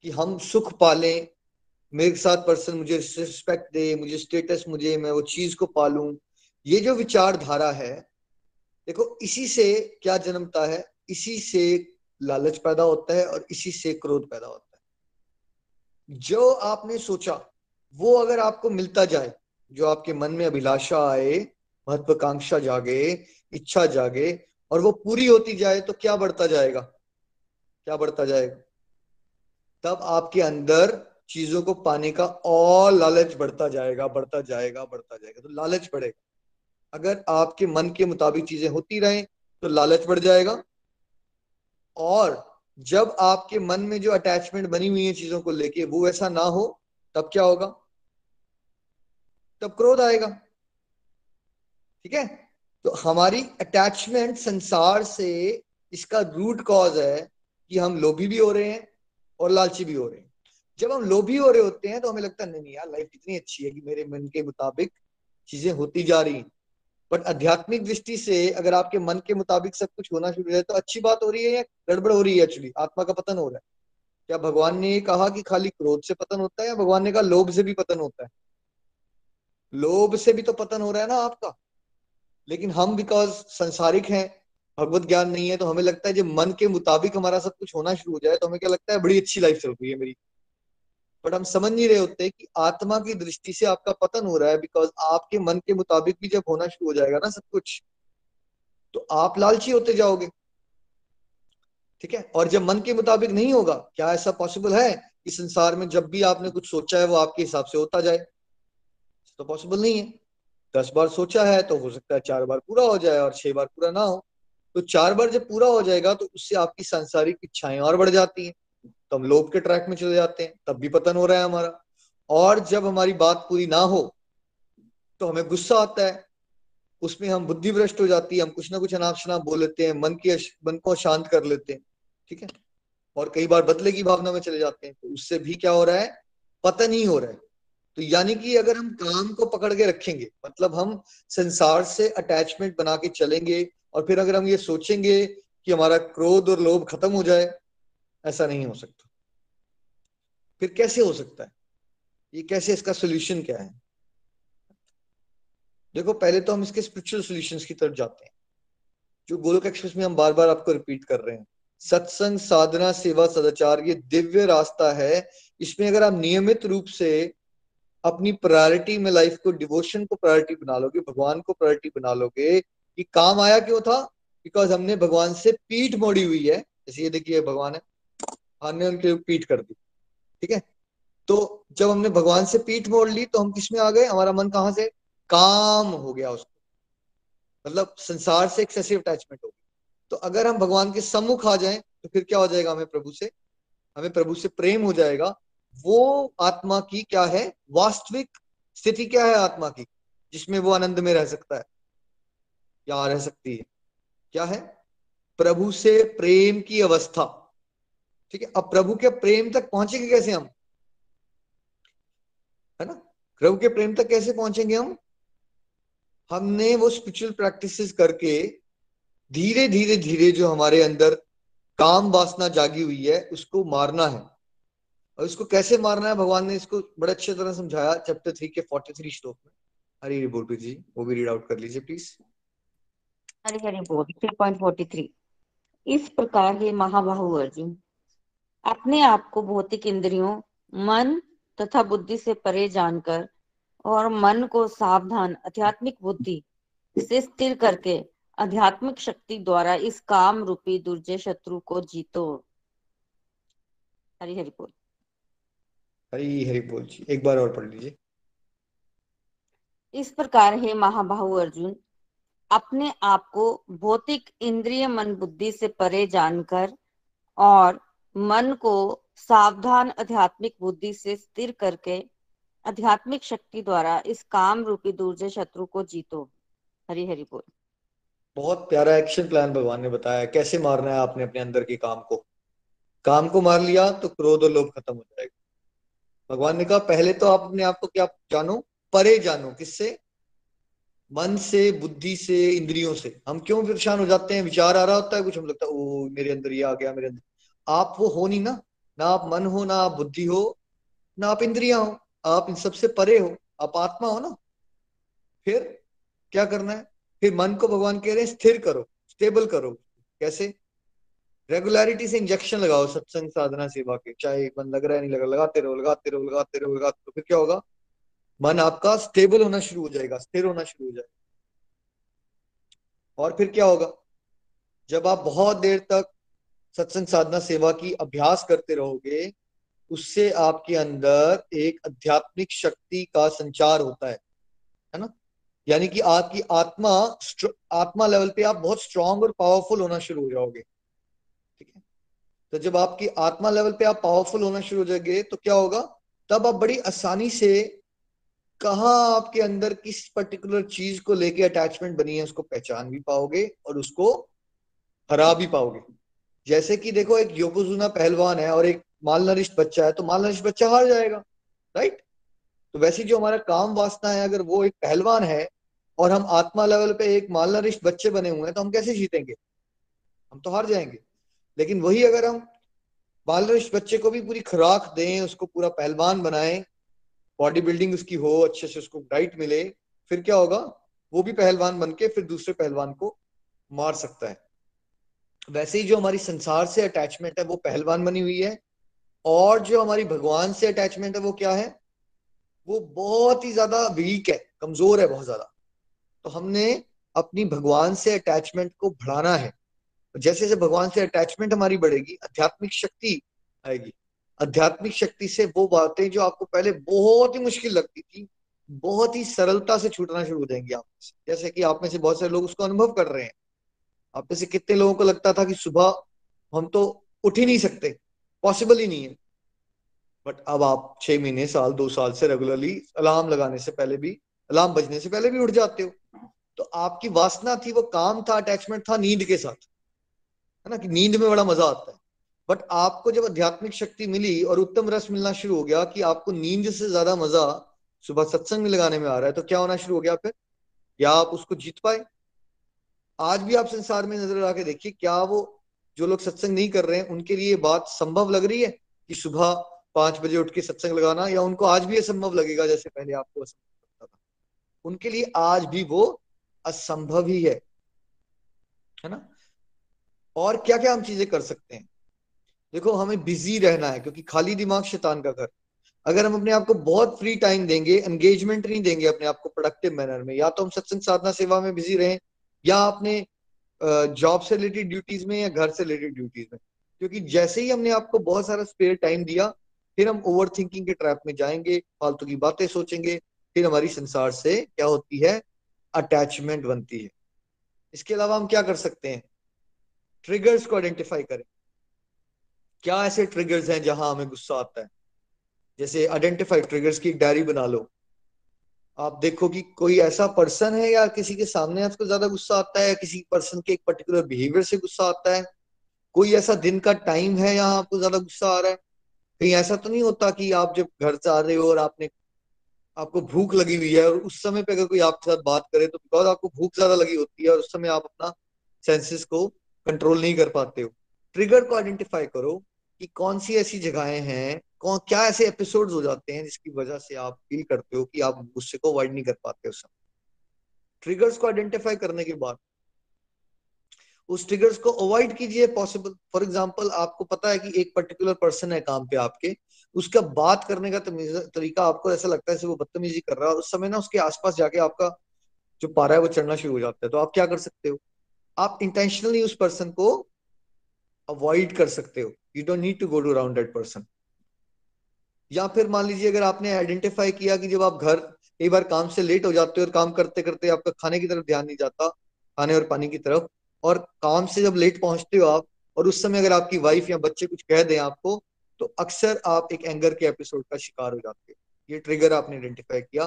कि हम सुख पालें, मेरे साथ पर्सन मुझे रिस्पेक्ट दे, मुझे स्टेटस मुझे, मैं वो चीज़ को पालूं, ये जो विचारधारा है, देखो, इसी से क्या जन्मता है? इसी से लालच पैदा होता है और इसी से क्रोध पैदा होता है। जो आपने सोचा, वो अगर आपको मिलता जाए, जो आपके मन में अभिलाषा आए, महत्वाकांक्षा जागे, इच्छा जागे, और वो पूरी होती जाए तो क्या बढ़ता जाएगा? क्या बढ़ता जाएगा? तब आपके अंदर चीज़ों को पाने का और लालच बढ़ता जाएगा बढ़ता जाएगा बढ़ता जाएगा। तो लालच बढ़ेगा। अगर आपके मन के मुताबिक चीज़ें होती रहें तो लालच बढ़ जाएगा। और जब आपके मन में जो अटैचमेंट बनी हुई है चीज़ों को लेके, वो ऐसा ना हो, तब क्या होगा? तब क्रोध आएगा। ठीक है? तो हमारी अटैचमेंट संसार से इसका रूट कॉज है कि हम लोभी भी हो रहे हैं और लालची भी हो रहे हैं। जब हम लोभी हो रहे होते हैं तो हमें लगता है, नहीं यार लाइफ कितनी अच्छी है कि मेरे मन के मुताबिक चीज़ें होती जा रही हैं। बट आध्यात्मिक दृष्टि से अगर आपके मन के मुताबिक सब कुछ होना शुरू हो जाए तो अच्छी बात हो रही है या गड़बड़ हो रही है एक्चुअली आत्मा का पतन हो रहा है। क्या भगवान ने ये कहा कि खाली क्रोध से पतन होता है या भगवान ने कहा लोभ से भी पतन होता है? लोभ से भी तो पतन हो रहा है ना आपका। लेकिन हम बिकॉज़ संसारिक हैं, भगवत ज्ञान नहीं है तो हमें लगता है जब मन के मुताबिक हमारा सब कुछ होना शुरू हो जाए तो हमें क्या लगता है, बड़ी अच्छी लाइफ चल रही है मेरी। बट हम समझ नहीं रहे होते कि आत्मा की दृष्टि से आपका पतन हो रहा है बिकॉज़ आपके मन के मुताबिक भी जब होना शुरू हो जाएगा ना सब कुछ तो आप लालची होते जाओगे। ठीक है? और जब मन के मुताबिक नहीं होगा, क्या ऐसा पॉसिबल है कि संसार में जब भी आपने कुछ सोचा है वो आपके हिसाब से होता जाए? तो पॉसिबल नहीं है। दस बार सोचा है तो हो सकता है चार बार पूरा हो जाए और छह बार पूरा ना हो। तो चार बार जब पूरा हो जाएगा तो उससे आपकी सांसारिक इच्छाएँ और बढ़ जाती हैं। तो हम लोभ के ट्रैक में चले जाते हैं, तब भी पतन हो रहा है हमारा। और जब हमारी बात पूरी ना हो तो हमें गुस्सा आता है। उसमें हम बुद्धि भ्रष्ट हो जाती है, हम कुछ ना कुछ अनाप शनाप बोल लेते हैं, मन की मन को शांत कर लेते हैं, ठीक है? और कई बार बदले की भावना में चले जाते हैं तो उससे भी क्या हो रहा है? पतन ही हो रहा है। तो यानी कि अगर हम काम को पकड़ के रखेंगे मतलब हम संसार से अटैचमेंट बना के चलेंगे, और फिर अगर हम ये सोचेंगे कि हमारा क्रोध और लोभ खत्म हो जाए ऐसा नहीं हो सकता। फिर कैसे हो सकता है? ये कैसे इसका सोल्यूशन क्या है? देखो, पहले तो हम इसके स्पिरिचुअल सोल्यूशन की तरफ़ जाते हैं। जो गोलोक एक्सप्रेस में हम बार बार आपको रिपीट कर रहे हैं। सत्संग, साधना, सेवा, सदाचार, ये दिव्य रास्ता है। इसमें अगर आप नियमित रूप से अपनी प्रायोरिटी में लाइफ को डिवोशन को प्रायोरिटी बना लोगे, भगवान को प्रायोरिटी बना लोगे कि काम आया क्यों था? बिकॉज़ हमने भगवान से पीठ मोड़ी हुई है। जैसे ये देखिए, भगवान है। हमने उनके पीठ कर दी, ठीक है? तो जब हमने भगवान से पीठ मोड़ ली तो हम किसमें आ गए? हमारा मन कहाँ से? काम हो गया उसको। मतलब संसार से एक्सेसिव अटैचमेंट हो तो अगर हम भगवान के सम्मुख आ जाएँ तो फिर क्या हो जाएगा हमें प्रभु से? हमें प्रभु से प्रेम हो जाएगा। वो आत्मा की क्या है? वास्तविक स्थिति क्या है आत्मा की? जिसमें वो आनंद में रह सकता है। या रह सकती है। क्या है? प्रभु से प्रेम की अवस्था। ठीक है? अब प्रभु के प्रेम तक पहुँचेंगे कैसे हम? है ना? प्रभु के प्रेम तक कैसे पहुँचेंगे हम? हमने वो स्पिरिचुअल प्रैक्टिसेस करके धीरे धीरे धीरे जो हमारे अंदर काम वासना जागी हुई है, उसको मारना है। और इसको कैसे मारना है? भगवान ने इसको बड़े अच्छे तरह समझाया चैप्टर थ्री के फोर्टी थ्री श्लोक में। हरी हरी बोल जी, वो भी रीड आउट कर लीजिए प्लीज़ हरी हरी बोल थ्री पॉइंट फोर्टी थ्री इस प्रकार हे महाबाहु अर्जुन अपने आप को भौतिक इंद्रियों मन तथा बुद्धि से परे जानकर और मन को सावधान आध्यात्मिक बुद्धि से स्थिर करके आध्यात्मिक शक्ति द्वारा इस काम रूपी दुर्जय शत्रु को जीतो। हरि हरि बोल। हरी हरी बोल जी। एक बार और पढ़ लीजिए। इस प्रकार है महाबाहु अर्जुन अपने आप को भौतिक इंद्रिय मन बुद्धि से परे जानकर और मन को सावधान आध्यात्मिक बुद्धि से स्थिर करके आध्यात्मिक शक्ति द्वारा इस काम रूपी दुर्जय शत्रु को जीतो। हरि हरि बोल। बहुत प्यारा एक्शन प्लान भगवान ने बताया। कैसे मारना है आपने अपने अंदर के काम को? काम को मार लिया तो क्रोध और लोभ खत्म हो जाएगा। भगवान ने कहा, पहले तो आप अपने आप को क्या जानो? परे जानो। किससे? मन से, बुद्धि से, इंद्रियों से। हम क्यों परेशान हो जाते हैं? विचार आ रहा होता है, कुछ हम लगता है ओ मेरे अंदर ये आ गया, मेरे अंदर आप वो हो नहीं ना ना आप मन हो, ना आप बुद्धि हो, ना आप इंद्रिया हो, आप इन सबसे परे हो, आप आत्मा हो ना। फिर क्या करना है? फिर मन को भगवान कह रहे हैं, स्थिर करो स्टेबल करो। कैसे? रेगुलरिटी से इंजेक्शन लगाओ, सत्संग साधना सेवा के। चाहे मन लग रहा है, नहीं लगा लगाते रहो लगाते रहो लगाते रहो लगाते रहो। फिर क्या होगा? मन आपका स्टेबल होना शुरू हो जाएगा, स्थिर होना शुरू हो जाएगा। और फिर क्या होगा? जब आप बहुत देर तक सत्संग साधना सेवा की अभ्यास करते रहोगे, उससे आपके अंदर एक आध्यात्मिक शक्ति का संचार होता है। है ना? यानी कि आपकी आत्मा आत्मा लेवल पे आप बहुत स्ट्रांग और पावरफुल होना शुरू हो जाओगे। ठीक है? तो जब आपकी आत्मा लेवल पे आप पावरफुल होना शुरू हो जाएँगे तो क्या होगा? तब आप बड़ी आसानी से कहा आपके अंदर किस पर्टिकुलर चीज़ को लेके अटैचमेंट बनी है, उसको पहचान भी पाओगे और उसको हरा भी पाओगे। जैसे कि देखो एक योकोजुना पहलवान है और एक मालनरिष्ट बच्चा है तो मालनरिष्ट बच्चा हार जाएगा राइट तो वैसे जो हमारा काम वासना है, अगर वो एक पहलवान है और हम आत्मा लेवल पे एक मालनरिष्ट बच्चे बने हुए हैं तो हम कैसे जीतेंगे? हम तो हार जाएँगे। लेकिन वही अगर हम मालनरिष्ट बच्चे को भी पूरी खुराक दें, उसको पूरा पहलवान बनाएँ बॉडी बिल्डिंग उसकी हो, अच्छे से उसको डाइट मिले, फिर क्या होगा? वो भी पहलवान बन के फिर दूसरे पहलवान को मार सकता है। वैसे ही जो हमारी संसार से अटैचमेंट है, वो पहलवान बनी हुई है और जो हमारी भगवान से अटैचमेंट है, वो क्या है? वो बहुत ही ज़्यादा वीक है, कमज़ोर है बहुत ज़्यादा। तो हमने अपनी भगवान से अटैचमेंट को बढ़ाना है। जैसे जैसे भगवान से अटैचमेंट हमारी बढ़ेगी, आध्यात्मिक शक्ति आएगी। आध्यात्मिक शक्ति से वो बातें जो आपको पहले बहुत ही मुश्किल लगती थी, बहुत ही सरलता से छूटना शुरू हो जाएँगी आप जैसे कि आप में से बहुत सारे लोग उसको अनुभव कर रहे हैं। आप में से कितने लोगों को लगता था कि सुबह हम तो उठ ही नहीं सकते? पॉसिबल ही नहीं है। बट अब आप छह महीने, साल, दो साल से रेगुलरली अलार्म लगाने से पहले भी अलार्म बजने से पहले भी उठ जाते हो। तो आपकी वासना थी, वो काम था अटैचमेंट था नींद के साथ। है ना कि नींद में बड़ा मज़ा आता है। बट आपको जब आध्यात्मिक शक्ति मिली और उत्तम रस मिलना शुरू हो गया कि आपको नींद से ज़्यादा मज़ा सुबह सत्संग में लगाने में आ रहा है तो क्या होना शुरू हो गया फिर? या आप उसको जीत पाए? आज भी आप संसार में नज़र आके देखिए, क्या वो जो लोग सत्संग नहीं कर रहे हैं, उनके लिए बात संभव लग रही है कि सुबह पाँच बजे उठ के सत्संग लगाना, या उनको आज भी असंभव लगेगा जैसे पहले आपको असंभव लगता था? उनके लिए आज भी वो असंभव ही है। है ना? और क्या क्या हम चीज़ें कर सकते हैं? देखो, हमें बिज़ी रहना है, क्योंकि खाली दिमाग शैतान का घर। अगर हम अपने आप को बहुत फ्री टाइम देंगे, एंगेजमेंट नहीं देंगे अपने आप को प्रोडक्टिव मैनर में, या तो हम सत्संग, साधना, सेवा में बिज़ी रहें या अपने जॉब से रिलेटेड ड्यूटीज़ में या घर से रिलेटेड ड्यूटीज़ में? क्योंकि जैसे ही हमने आपको बहुत सारा स्पेयर टाइम दिया, फिर हम ओवर थिंकिंग के ट्रैप में जाएँगे, फालतू की बातें सोचेंगे, फिर हमारी संसार से क्या होती है? अटैचमेंट बनती है। इसके अलावा हम क्या कर सकते हैं? ट्रिगर्स को आइडेंटिफाई करें। क्या ऐसे ट्रिगर्स हैं जहाँ हमें गुस्सा आता है? जैसे आइडेंटिफाई ट्रिगर्स की डायरी बना लो। आप देखो कि कोई ऐसा पर्सन है या किसी के सामने आपको ज़्यादा गुस्सा आता है या किसी पर्सन के एक पर्टिकुलर बिहेवियर से गुस्सा आता है? कोई ऐसा दिन का टाइम है यहाँ आपको ज़्यादा गुस्सा आ रहा है? कहीं ऐसा तो नहीं होता कि आप जब घर से आ रहे हो और आपने, आपको भूख लगी हुई है और उस समय पे अगर कोई आपके साथ बात करे तो बिकॉज़ आपको भूख ज़्यादा लगी होती है और उस समय आप अपना सेंसेस को कंट्रोल नहीं कर पाते हो। ट्रिगर को आइडेंटिफाई करो कि कौन सी ऐसी जगहें हैं कौन, क्या ऐसे एपिसोड्स हो जाते हैं जिसकी वजह से आप फील करते हो कि आप गुस्से को अवॉइड नहीं कर पाते उस समय? ट्रिगर्स को आइडेंटिफाई करने के बाद उस ट्रिगर्स को अवॉइड कीजिए पॉसिबल फॉर एग्ज़ाम्पल आपको पता है कि एक पर्टिकुलर पर्सन है काम पे आपके। उसका बात करने का तरीका आपको ऐसा लगता है वो बदतमीजी कर रहा है। और उस समय ना उसके आसपास जाके आपका जो पारा है वो चढ़ना शुरू हो जाता है। तो आप क्या कर सकते हो? आप इंटेंशनली उस पर्सन को अवॉइड कर सकते हो। You don't need to go to around that person या फिर मान लीजिए अगर आपने आइडेंटिफाई किया कि जब आप घर कई बार काम से लेट हो जाते हो और काम करते करते आपका खाने की तरफ़ ध्यान नहीं जाता, खाने और पानी की तरफ़, और काम से जब लेट पहुँचते हो आप, और उस समय अगर आपकी वाइफ या बच्चे कुछ कह दें आपको तो अक्सर आप एक एंगर के एपिसोड का शिकार हो जाते हो। ये ट्रिगर आपने आइडेंटिफाई किया।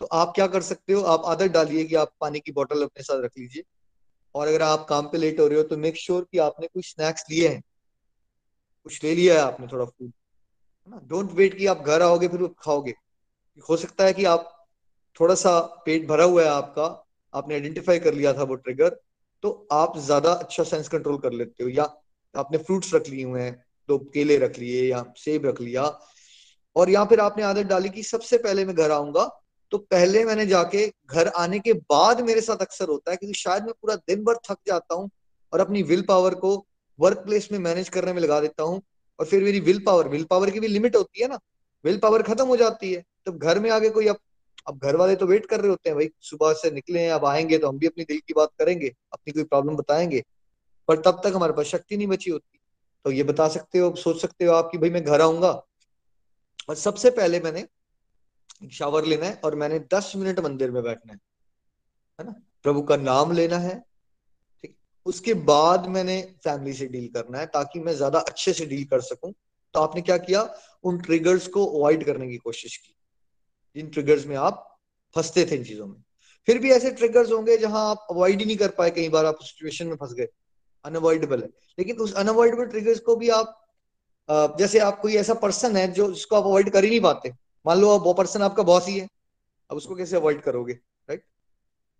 तो आप क्या कर सकते हो? आप आदत डालिए कि आप पानी की बोतल अपने साथ रख लीजिए। और अगर आप काम पे लेट हो रहे हो तो मेक श्योर sure कि आपने कुछ स्नैक्स लिए हैं। कुछ ले लिया है आपने थोड़ा फ़ूड ना? डोंट वेट कि आप घर आओगे, फिर खाओगे। हो सकता है कि आप थोड़ा सा पेट भरा हुआ है आपका, आपने आइडेंटिफाई कर लिया था वो ट्रिगर तो आप ज़्यादा अच्छा सेंस कंट्रोल कर लेते हो, या आपने फ्रूट्स रख लिए हुए हैं तो केले रख लिए, या सेब रख लिया। और या फिर आपने आदत डाली कि सबसे पहले मैं घर आऊँगा तो पहले मैंने जाके घर आने के बाद मेरे साथ अक्सर होता है, क्योंकि शायद मैं पूरा दिन भर थक जाता हूँ और अपनी विल पावर को वर्क प्लेस में मैनेज करने में लगा देता हूँ। और फिर मेरी विल पावर विल पावर की भी लिमिट होती है ना। विल पावर खत्म हो जाती है। तो घर में आगे कोई अब अब घर वाले तो वेट कर रहे होते हैं, भाई, सुबह से निकले हैं, अब आएँगे तो हम भी अपनी दिल की बात करेंगे, अपनी कोई प्रॉब्लम बताएँगे। पर तब तक हमारे पास शक्ति नहीं बची होती। तो ये बता सकते हो, सोच सकते हो आप कि, भाई, मैं घर आऊँगा। और सबसे पहले मैंने शावर लेना है और मैंने दस मिनट मंदिर में बैठना है। है ना? प्रभु का नाम लेना है। उसके बाद मैंने फैमिली से डील करना है ताकि मैं ज़्यादा अच्छे से डील कर सकूँ। तो आपने क्या किया? उन ट्रिगर्स को अवॉइड करने की कोशिश की। जिन ट्रिगर्स में आप फंसते थे इन चीज़ों में। फिर भी ऐसे ट्रिगर्स होंगे जहाँ आप अवॉइड ही नहीं कर पाए, कई बार आप सिचुएशन में फंस गए। अनअवॉइडेबल है। लेकिन उस अनअवॉइडेबल ट्रिगर्स को भी आप जैसे आप कोई ऐसा पर्सन है जो जिसको आप अवॉइड कर ही नहीं पाते। मान लो वो पर्सन आपका बॉस ही है। अब उसको कैसे अवॉइड करोगे? राइट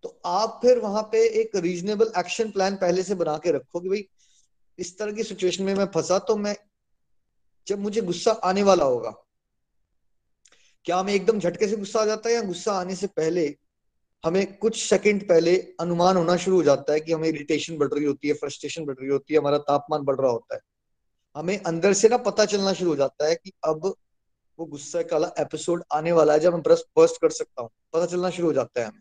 तो आप फिर वहाँ पे एक रीजनेबल एक्शन प्लान पहले से बना के रखो कि भाई, इस तरह की सिचुएशन में मैं फंसा तो मैं, जब मुझे गुस्सा आने वाला होगा, क्या हमें एकदम झटके से गुस्सा आ जाता है या गुस्सा आने से पहले हमें कुछ सेकंड पहले अनुमान होना शुरू हो जाता है कि हमें इरिटेशन बढ़ रही होती है फ्रस्ट्रेशन बढ़ रही होती है, हमारा तापमान बढ़ रहा होता है। हमें अंदर से ना पता चलना शुरू हो जाता है कि अब वो गुस्सा का एपिसोड आने वाला है जब मैं बर्स्ट कर सकता हूँ। पता चलना शुरू हो जाता है हमें।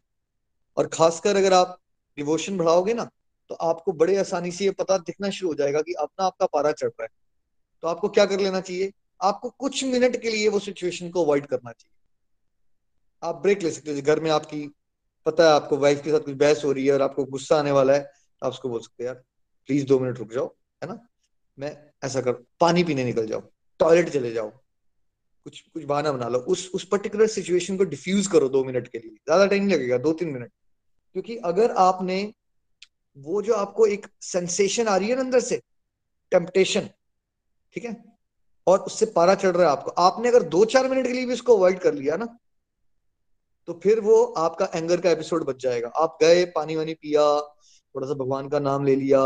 और खासकर अगर आप डिवोशन बढ़ाओगे ना तो आपको बड़े आसानी से ये पता दिखना शुरू हो जाएगा कि अपना आपका पारा चढ़ रहा है। तो आपको क्या कर लेना चाहिए? आपको कुछ मिनट के लिए वो सिचुएशन को अवॉइड करना चाहिए। आप ब्रेक ले सकते हो। घर में आपकी, पता है आपको वाइफ के साथ कुछ बहस हो रही है और आपको गुस्सा आने वाला है, आप उसको बोल सकते हैं, यार प्लीज़ दो मिनट रुक जाओ, है ना? मैं ऐसा कर, पानी पीने निकल जाओ टॉयलेट चले जाओ, कुछ कुछ बहाना बना लो। उस उस पर्टिकुलर सिचुएशन को डिफ्यूज करो दो मिनट के लिए। ज़्यादा टाइम लगेगा, दो तीन मिनट। क्योंकि अगर आपने वो जो आपको एक सेंसेशन आ रही है ना अंदर से टेम्पटेशन ठीक है? और उससे पारा चढ़ रहा है आपको। आपने अगर दो चार मिनट के लिए भी उसको अवॉइड कर लिया ना तो फिर वो आपका एंगर का एपिसोड बच जाएगा। आप गए, पानी वानी पिया थोड़ा सा भगवान का नाम ले लिया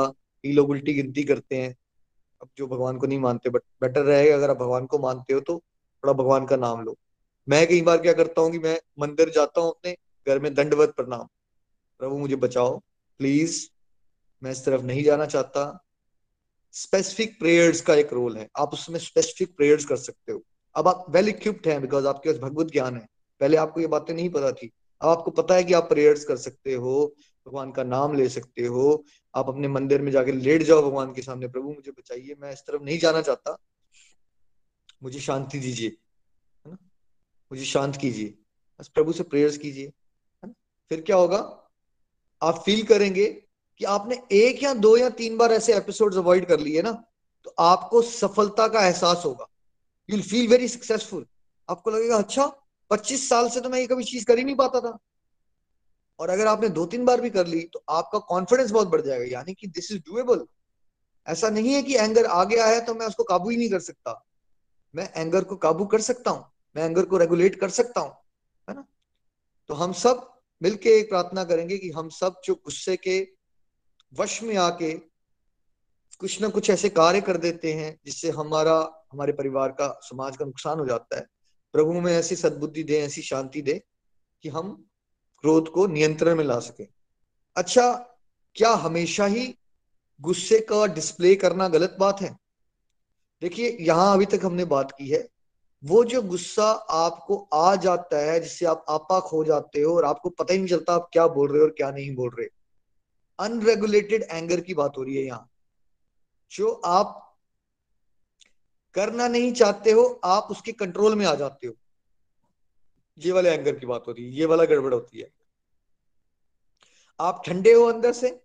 ये लोग उल्टी गिनती करते हैं। अब जो भगवान को नहीं मानते बट बेटर रहेगा अगर आप भगवान को मानते हो तो थोड़ा भगवान का नाम लो। मैं कई बार क्या करता हूँ कि मैं मंदिर जाता हूँ अपने, घर में दंडवत प्रणाम। प्रभु, मुझे बचाओ। प्लीज़ मैं इस तरफ़ नहीं जाना चाहता। स्पेसिफिक प्रेयर्स का एक रोल है। आप उसमें स्पेसिफिक प्रेयर्स कर सकते हो। अब आप वेल इक्विप्ड हैं बिकॉज़ आपके पास भगवत ज्ञान है। पहले आपको ये बातें नहीं पता थी। अब आपको पता है कि आप प्रेयर्स कर सकते हो, भगवान का नाम ले सकते हो। आप अपने मंदिर में जाके लेट जाओ भगवान के सामने, प्रभु, मुझे बचाइए, मैं इस तरफ़ नहीं जाना चाहता। मुझे शांति दीजिए, है ना? मुझे शांत कीजिए। बस प्रभु से प्रेयर्स कीजिए फिर क्या होगा? आप फील करेंगे कि आपने एक या दो या तीन बार ऐसे एपिसोड्स अवॉइड कर लिए ना तो आपको सफलता का एहसास होगा। यू फील वेरी सक्सेसफुल आपको लगेगा अच्छा पच्चीस साल से तो मैं ये कभी चीज़ कर ही नहीं पाता था। और अगर आपने दो तीन बार भी कर ली तो आपका कॉन्फिडेंस बहुत बढ़ जाएगा। यानी कि दिस इज़ डुएबल ऐसा नहीं है कि एंगर आ गया है तो मैं उसको काबू ही नहीं कर सकता। मैं एंगर को काबू कर सकता हूँ। मैं एंगर को रेगुलेट कर सकता हूँ। है ना? तो हम सब मिलके एक प्रार्थना करेंगे कि हम सब जो गुस्से के वश में आके कुछ ना कुछ ऐसे कार्य कर देते हैं, जिससे हमारा, हमारे परिवार का, समाज का नुकसान हो जाता है। प्रभु में ऐसी सद्बुद्धि दे, ऐसी शांति दे कि हम क्रोध को नियंत्रण में ला सके। अच्छा क्या हमेशा ही गुस्से का डिस्प्ले करना गलत बात है? देखिए, यहाँ अभी तक हमने बात की है वो जो गुस्सा आपको आ जाता है, जिससे आप आपा खो जाते हो और आपको पता ही नहीं चलता आप क्या बोल रहे हो और क्या नहीं बोल रहे। अनरेगुलेटेड एंगर की बात हो रही है यहाँ। जो आप करना नहीं चाहते हो, आप उसके कंट्रोल में आ जाते हो। ये वाले एंगर की बात हो रही है, ये वाला गड़बड़ होती है। आप ठंडे हो अंदर से,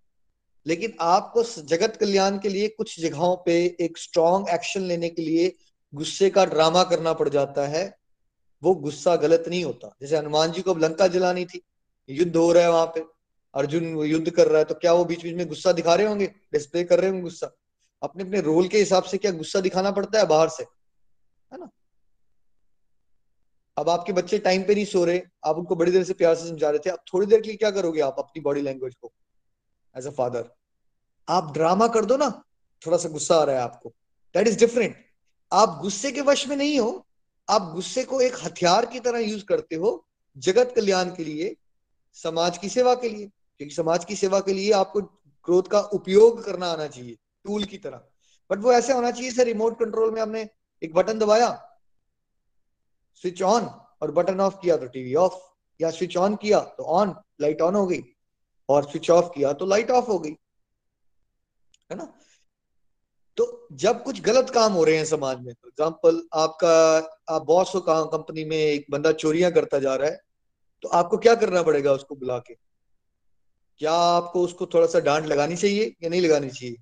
लेकिन आपको जगत कल्याण के लिए कुछ जगहों पे एक स्ट्रॉन्ग एक्शन लेने के लिए गुस्से का ड्रामा करना पड़ जाता है, वो गुस्सा गलत नहीं होता। जैसे हनुमान जी को अब लंका जलानी थी, युद्ध हो रहा है वहाँ पे, अर्जुन युद्ध कर रहा है तो क्या वो बीच बीच में गुस्सा दिखा रहे होंगे? डिस्प्ले कर रहे होंगे गुस्सा। अपने अपने रोल के हिसाब से क्या गुस्सा दिखाना पड़ता है बाहर से? है ना? अब आपके बच्चे टाइम पे नहीं सो रहे, आप उनको बड़ी देर से प्यार से समझा रहे थे, अब थोड़ी देर के लिए क्या करोगे आप अपनी बॉडी लैंग्वेज को एज अ फादर आप ड्रामा कर दो ना, थोड़ा सा गुस्सा आ रहा है आपको। दैट इज़ डिफरेंट आप गुस्से के वश में नहीं हो, आप गुस्से को एक हथियार की तरह यूज़ करते हो जगत कल्याण के लिए, समाज की सेवा के लिए, क्योंकि समाज की सेवा के लिए आपको क्रोध का उपयोग करना आना चाहिए टूल की तरह। बट वो ऐसे होना चाहिए सर रिमोट कंट्रोल में हमने एक बटन दबाया स्विच ऑन और बटन ऑफ़ किया तो टीवी ऑफ़ या स्विच ऑन किया तो ऑन लाइट ऑन हो गई, और स्विच ऑफ़ किया तो लाइट ऑफ़ हो गई। है ना? तो जब कुछ गलत काम हो रहे हैं समाज में फॉर एग्ज़ाम्पल आपका, आप बॉस हो कहा कंपनी में एक बंदा चोरियाँ करता जा रहा है तो आपको क्या करना पड़ेगा उसको बुला के? क्या आपको उसको थोड़ा सा डांट लगानी चाहिए या नहीं लगानी चाहिए?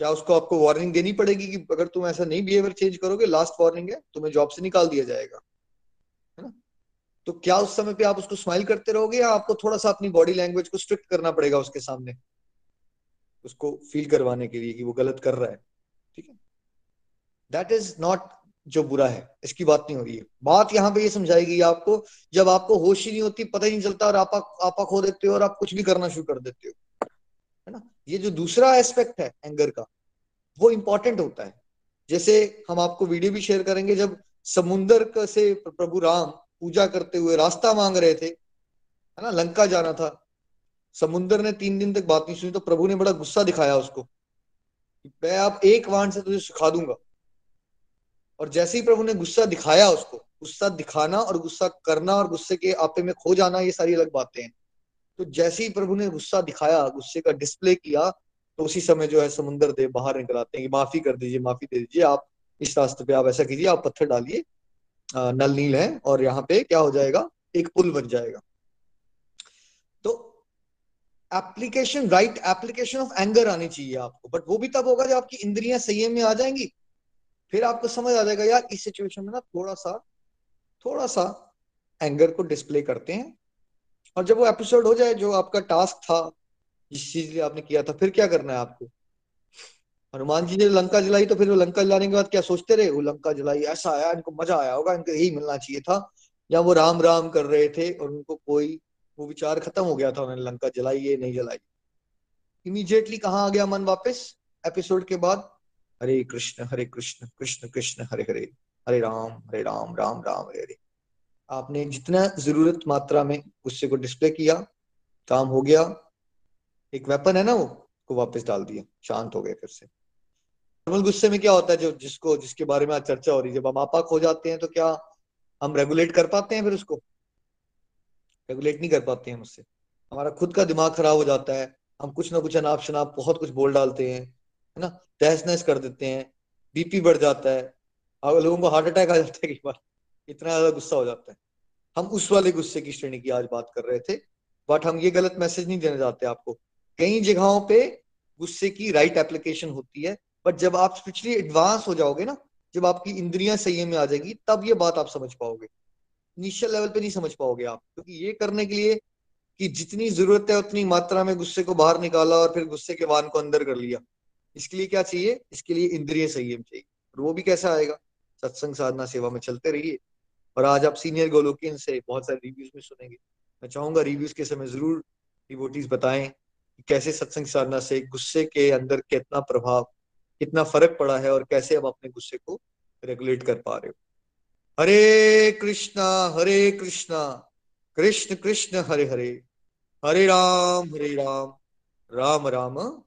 क्या उसको आपको वार्निंग देनी पड़ेगी कि अगर तुम ऐसा नहीं बिहेवियर चेंज करोगे लास्ट वार्निंग है, तुम्हें जॉब से निकाल दिया जाएगा। है ना? तो क्या उस समय पे आप उसको स्माइल करते रहोगे या आपको थोड़ा सा अपनी बॉडी लैंग्वेज को स्ट्रिक्ट करना पड़ेगा उसके सामने? उसको फील करवाने के लिए कि वो गलत कर रहा है। दैट इज़ नॉट जो बुरा है, इसकी बात नहीं हो रही है। बात यहाँ पे ये समझाएगी आपको, जब आपको होश ही नहीं होती, पता ही नहीं चलता और आपा आपा खो देते हो और आप कुछ भी करना शुरू कर देते हो। है ना? ये जो दूसरा एस्पेक्ट है एंगर का, वो इंपॉर्टेंट होता है। जैसे हम आपको वीडियो भी शेयर करेंगे, जब समुन्दर से प्रभु राम पूजा करते हुए रास्ता मांग रहे थे, है ना? लंका जाना था। समुन्दर ने तीन दिन तक बात नहीं सुनी तो प्रभु ने बड़ा गुस्सा दिखाया उसको मैं आप एक वाण से तुझे सिखा दूँगा। और जैसे ही प्रभु ने गुस्सा दिखाया उसको, गुस्सा दिखाना और गुस्सा करना और गुस्से के आपे में खो जाना, ये सारी अलग बातें हैं। तो जैसे ही प्रभु ने गुस्सा दिखाया, गुस्से का डिस्प्ले किया तो उसी समय जो है समुन्द्र देव बाहर निकल आते हैं कि माफ़ी कर दीजिए, माफ़ी दे दीजिए, आप इस रास्ते पे आप ऐसा कीजिए, आप पत्थर डालिए नल नील है और यहाँ पे क्या हो जाएगा? एक पुल बन जाएगा। तो application right application of anger आनी चाहिए आपको। बट वो भी तब होगा जब आपकी इंद्रियाँ संयम में आ जाएँगी फिर आपको समझ आ जाएगा, यार, इस सिचुएशन में ना थोड़ा सा थोड़ा सा एंगर को डिस्प्ले करते हैं। और जब वो एपिसोड हो जाए, जो आपका टास्क था, जिस चीज़ लिए आपने किया था, फिर क्या करना है आपको? हनुमान जी ने लंका जलाई तो फिर वो लंका जलाने के बाद क्या सोचते रहे? वो लंका जलाई, ऐसा आया, इनको मज़ा आया होगा, इनको यही मिलना चाहिए था। या वो राम राम कर रहे थे, और उनको कोई, वो विचार खत्म हो गया था, उन्होंने लंका जलाई, ये नहीं जलाई। इमीजिएटली कहा आ गया मन वापस? एपिसोड के बाद हरे कृष्ण हरे कृष्ण कृष्ण कृष्ण, हरे हरे। हरे राम हरे राम राम राम, हरे हरे। आपने जितना ज़रूरत मात्रा में गुस्से को डिस्प्ले किया, काम हो गया, एक वेपन है ना वो को वापस डाल दिया, शांत हो गए फिर से। नॉर्मल गुस्से में क्या होता है जो, जिसको, जिसके बारे में आज चर्चा हो रही है? जब हम आपा खो जाते हैं तो क्या हम रेगुलेट कर पाते हैं फिर उसको? रेगुलेट नहीं कर पाते हैं उससे। हमारा खुद का दिमाग खराब हो जाता है, हम कुछ ना कुछ अनाप शनाप बहुत कुछ बोल डालते हैं है ना तहस नहस कर देते हैं बीपी बढ़ जाता है, और लोगों को हार्ट अटैक आ जाता है कई बार इतना ज़्यादा गुस्सा हो जाता है। हम उस वाले गुस्से की श्रेणी की आज बात कर रहे थे बट हम ये गलत मैसेज नहीं देना चाहते आपको। कई जगहों पे गुस्से की राइट एप्लीकेशन होती है बट जब आप स्पिरिचुअली एडवांस हो जाओगे ना, जब आपकी इंद्रियाँ संयम में आ जाएगी, तब ये बात आप समझ पाओगे। इनिशियल लेवल पे नहीं समझ पाओगे आप, क्योंकि ये करने के लिए कि जितनी ज़रूरत है, उतनी मात्रा में गुस्से को बाहर निकाला और फिर गुस्से के वान को अंदर कर लिया। इसके लिए क्या चाहिए? इसके लिए इंद्रिय संयम चाहिए। और वो भी कैसा आएगा? सत्संग साधना सेवा में चलते रहिए। और आज आप सीनियर गोलोकिन से बहुत सारे रिव्यूज़ में सुनेंगे। मैं चाहूँगा रिव्यूज़ के समय ज़रूर डिवोटीज बताएँ कि कैसे सत्संग साधना से गुस्से के अंदर कितना प्रभाव, कितना फ़र्क पड़ा है और कैसे आप अपने गुस्से को रेगुलेट कर पा रहे हो। Hare Krishna Hare Krishna, Krishna Krishna, Hare Hare. Hare Ram Hare Ram. Ram Ram.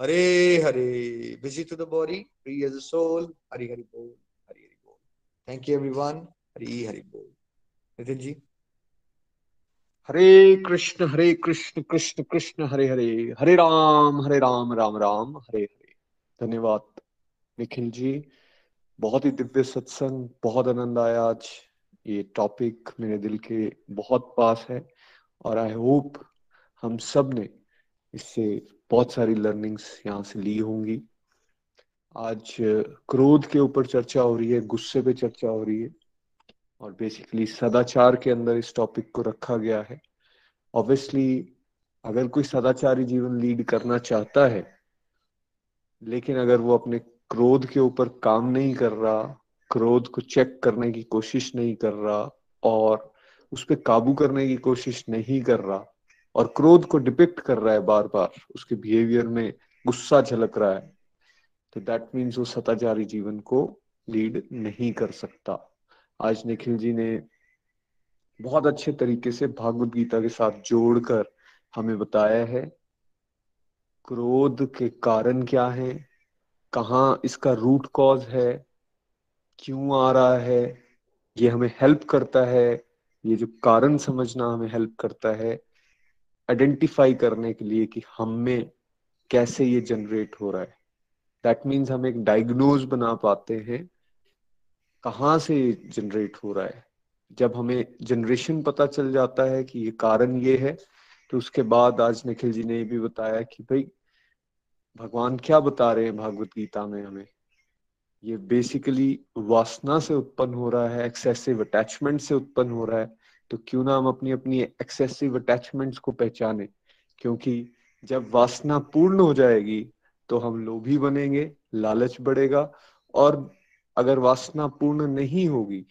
Hare Hare busy to the body free as a soul Hari Hari बोल, हरि हरि बोल। Thank you everyone Hari Hari बोल। नितिन जी? हरे कृष्ण हरे कृष्ण कृष्ण कृष्ण, हरे हरे। हरे राम हरे राम राम राम, हरे हरे। धन्यवाद, निखिल जी। बहुत ही दिव्य सत्संग, बहुत आनंद आया आज। ये टॉपिक मेरे दिल के बहुत पास है और आई होप हम सबने इससे बहुत सारी लर्निंग्स यहाँ से ली होंगी। आज, क्रोध के ऊपर चर्चा हो रही है, गुस्से पे चर्चा हो रही है और बेसिकली सदाचार के अंदर इस टॉपिक को रखा गया है। ऑब्वियसली अगर कोई सदाचारी जीवन लीड करना चाहता है, लेकिन अगर वो अपने क्रोध के ऊपर काम नहीं कर रहा, क्रोध को चेक करने की कोशिश नहीं कर रहा और उस पर काबू करने की कोशिश नहीं कर रहा और क्रोध को डिपिक्ट कर रहा है बार बार उसके बिहेवियर में गुस्सा झलक रहा है। तो दैट मीन्स वो सताचारी जीवन को लीड नहीं कर सकता। आज निखिल जी ने बहुत अच्छे तरीके से भागवत गीता के साथ जोड़कर हमें बताया है, क्रोध के कारण क्या है, कहाँ इसका रूट कॉज है, क्यों आ रहा है, ये हमें हेल्प करता है, ये जो कारण समझना हमें हेल्प करता है आइडेंटिफाई करने के लिए कि हम में कैसे ये जनरेट हो रहा है। दैट मीन्स हम एक डायग्नोज बना पाते हैं, कहाँ से ये जनरेट हो रहा है। जब हमें जनरेशन पता चल जाता है कि ये कारण ये है तो उसके बाद आज निखिल जी ने भी बताया कि भाई, भगवान क्या बता रहे हैं भागवत गीता में हमें? ये बेसिकली वासना से उत्पन्न हो रहा है एक्सेसिव अटैचमेंट से उत्पन्न हो रहा है। तो क्यों ना हम अपनी अपनी एक्सेसिव अटैचमेंट्स को पहचाने? क्योंकि जब वासना पूर्ण हो जाएगी तो हम लोभी बनेंगे, लालच बढ़ेगा और अगर वासना पूर्ण नहीं होगी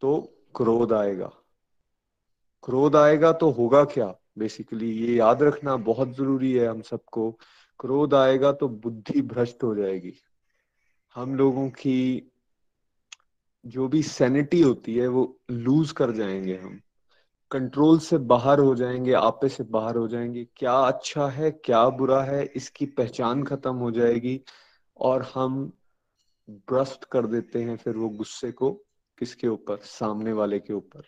तो क्रोध आएगा। क्रोध आएगा तो होगा क्या? बेसिकली ये याद रखना बहुत ज़रूरी है हम सबको। क्रोध आएगा तो बुद्धि भ्रष्ट हो जाएगी। हम लोगों की जो भी सैनिटी होती है, वो लूज कर जाएँगे हम। कंट्रोल से बाहर हो जाएँगे, आपे से बाहर हो जाएँगे। क्या अच्छा है, क्या बुरा है, इसकी पहचान खत्म हो जाएगी और हम ब्रस्ट कर देते हैं फिर वो गुस्से को किसके ऊपर? सामने वाले के ऊपर।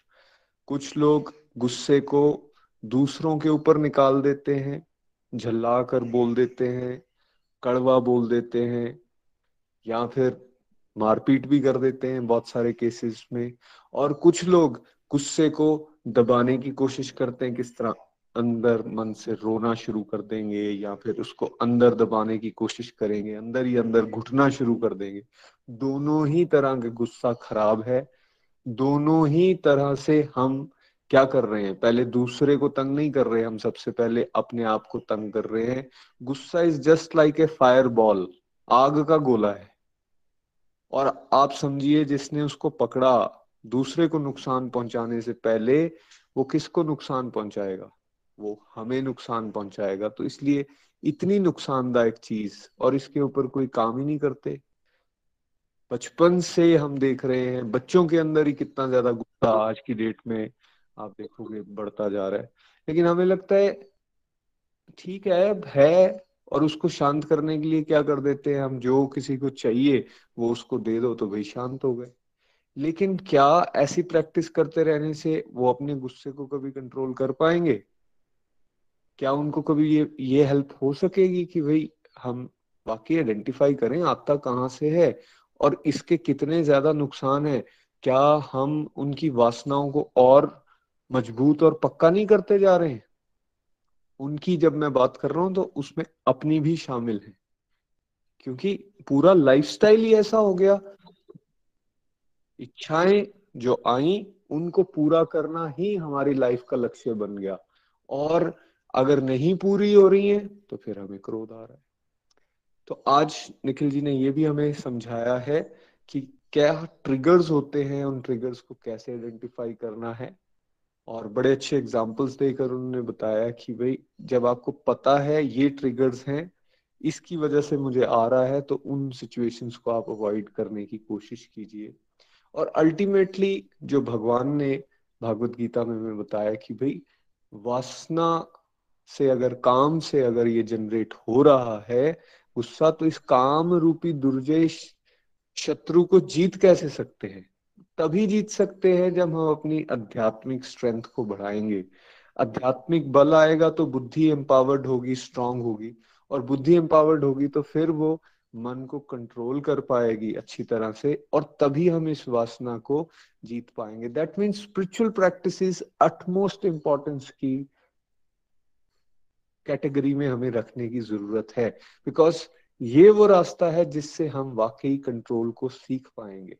कुछ लोग गुस्से को दूसरों के ऊपर निकाल देते हैं झल्ला कर बोल देते हैं, कड़वा बोल देते हैं या फिर मारपीट भी कर देते हैं बहुत सारे केसेस में। और कुछ लोग गुस्से को दबाने की कोशिश करते हैं, किस तरह अंदर मन से रोना शुरू कर देंगे या फिर उसको अंदर दबाने की कोशिश करेंगे, अंदर ही अंदर घुटना शुरू कर देंगे। दोनों ही तरह का गुस्सा खराब है। दोनों ही तरह से हम क्या कर रहे हैं? पहले दूसरे को तंग नहीं कर रहे, हम सबसे पहले अपने आप को तंग कर रहे हैं। गुस्सा is just like a fire ball आग का गोला है। और आप समझिए जिसने उसको पकड़ा दूसरे को नुकसान पहुँचाने से पहले, वो किसको नुकसान पहुंचाएगा? वो हमें नुकसान पहुंचाएगा। तो इसलिए इतनी नुकसानदायक चीज़ और इसके ऊपर कोई काम ही नहीं करते। बचपन से हम देख रहे हैं, बच्चों के अंदर ही कितना ज़्यादा गुस्सा आज की डेट में आप देखोगे, बढ़ता जा रहा है। लेकिन हमें लगता है, ठीक है, अब है और उसको शांत करने के लिए क्या कर देते हैं? हम जो किसी को चाहिए, वो उसको दे दो तो भाई शांत हो गए। लेकिन क्या ऐसी प्रैक्टिस करते रहने से वो अपने गुस्से को कभी कंट्रोल कर पाएँगे? क्या उनको कभी ये ये हेल्प हो सकेगी कि भाई हम वाकई आइडेंटिफाई करें आता कहाँ से है और इसके कितने ज़्यादा नुकसान है? क्या हम उनकी वासनाओं को और मज़बूत और पक्का नहीं करते जा रहे हैं? उनकी जब मैं बात कर रहा हूँ तो उसमें अपनी भी शामिल है। क्योंकि पूरा लाइफस्टाइल ही ऐसा हो गया। इच्छाएँ जो आई, उनको पूरा करना ही हमारी लाइफ का लक्ष्य बन गया। और अगर नहीं पूरी हो रही है तो फिर हमें क्रोध आ रहा है। तो आज निखिल जी ने ये भी हमें समझाया है कि क्या ट्रिगर्स होते हैं, उन ट्रिगर्स को कैसे आइडेंटिफाई करना है। और बड़े अच्छे एग्जाम्पल्स देकर उन्होंने बताया कि भाई, जब आपको पता है ये ट्रिगर्स हैं, इसकी वजह से मुझे आ रहा है तो उन सिचुएशंस को आप अवॉइड करने की कोशिश कीजिए। और अल्टीमेटली जो भगवान ने भागवत गीता में हमें बताया कि भाई, वासना से अगर, काम से अगर ये जनरेट हो रहा है, गुस्सा तो इस काम रूपी दुर्जय शत्रु को जीत कैसे सकते हैं? तभी जीत सकते हैं जब हम अपनी आध्यात्मिक स्ट्रेंथ को बढ़ाएँगे। आध्यात्मिक बल आएगा तो बुद्धि एम्पावर्ड होगी स्ट्रांग होगी और बुद्धि एम्पावर्ड होगी तो फिर वो मन को कंट्रोल कर पाएगी अच्छी तरह से और तभी हम इस वासना को जीत पाएँगे। That means spiritual practice utmost importance की कैटेगरी में हमें रखने की ज़रूरत है। बिकॉज़ ये वो रास्ता है जिससे हम वाकई कंट्रोल को सीख पाएँगे।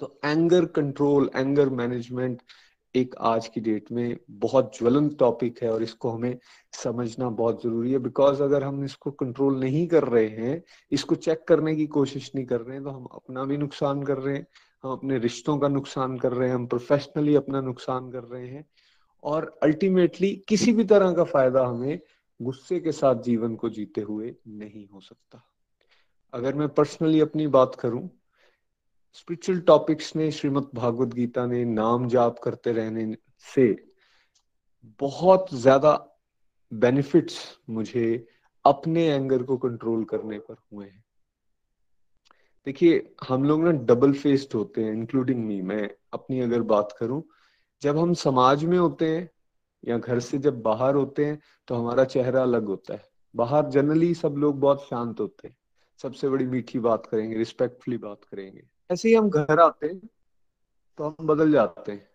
तो एंगर कंट्रोल एंगर मैनेजमेंट एक आज की डेट में बहुत ज्वलंत टॉपिक है और इसको हमें समझना बहुत ज़रूरी है। बिकॉज़ अगर हम इसको कंट्रोल नहीं कर रहे हैं, इसको चेक करने की कोशिश नहीं कर रहे हैं तो हम अपना भी नुकसान कर रहे हैं, हम अपने रिश्तों का नुकसान कर रहे हैं, हम प्रोफेशनली अपना नुकसान कर रहे हैं और अल्टीमेटली किसी भी तरह का फ़ायदा हमें गुस्से के साथ जीवन को जीते हुए नहीं हो सकता। अगर मैं पर्सनली अपनी बात करूँ स्पिरिचुअल टॉपिक्स ने, श्रीमद भागवत गीता ने नाम जाप करते रहने से बहुत ज़्यादा बेनिफिट्स मुझे अपने एंगर को कंट्रोल करने पर हुए हैं। देखिए, हम लोग ना डबल फेस्ड होते हैं इंक्लूडिंग मी मैं अपनी अगर बात करूँ, जब हम समाज में होते हैं या घर से जब बाहर होते हैं तो हमारा चेहरा अलग होता है। बाहर जनरली सब लोग बहुत शांत होते हैं। सबसे बड़ी मीठी बात करेंगे रिस्पेक्टफुली बात करेंगे। ऐसे ही हम घर आते हैं तो हम बदल जाते हैं।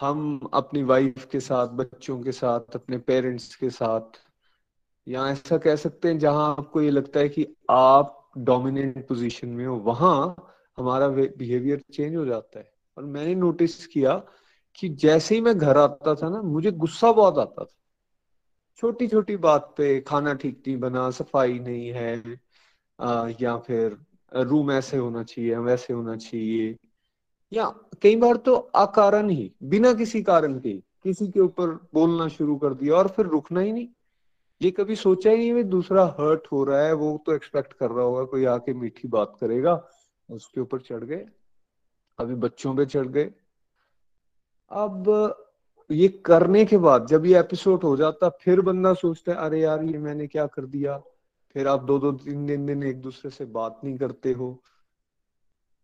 हम अपनी वाइफ के साथ बच्चों के साथ अपने पेरेंट्स के साथ या ऐसा कह सकते हैं जहाँ आपको ये लगता है कि आप डोमिनेंट पोजीशन में हो वहाँ हमारा बिहेवियर चेंज हो जाता है। और मैंने नोटिस किया कि जैसे ही मैं घर आता था ना मुझे गुस्सा बहुत आता था। छोटी छोटी बात पे खाना ठीक नहीं बना सफ़ाई नहीं है आ, या फिर रूम ऐसे होना चाहिए वैसे होना चाहिए। या कई बार तो अकारण ही, बिना किसी कारण के किसी के ऊपर बोलना शुरू कर दिया और फिर रुकना ही नहीं। ये कभी सोचा ही नहीं दूसरा हर्ट हो रहा है, वो तो एक्सपेक्ट कर रहा होगा, कोई आके मीठी बात करेगा, उसके ऊपर चढ़ गए। अभी बच्चों पे चढ़ गए। अब ये करने के बाद जब ये एपिसोड हो जाता, फिर बंदा सोचता है, अरे यार, ये मैंने क्या कर दिया? फिर आप दो दो तीन दिन दिन एक दूसरे से बात नहीं करते हो।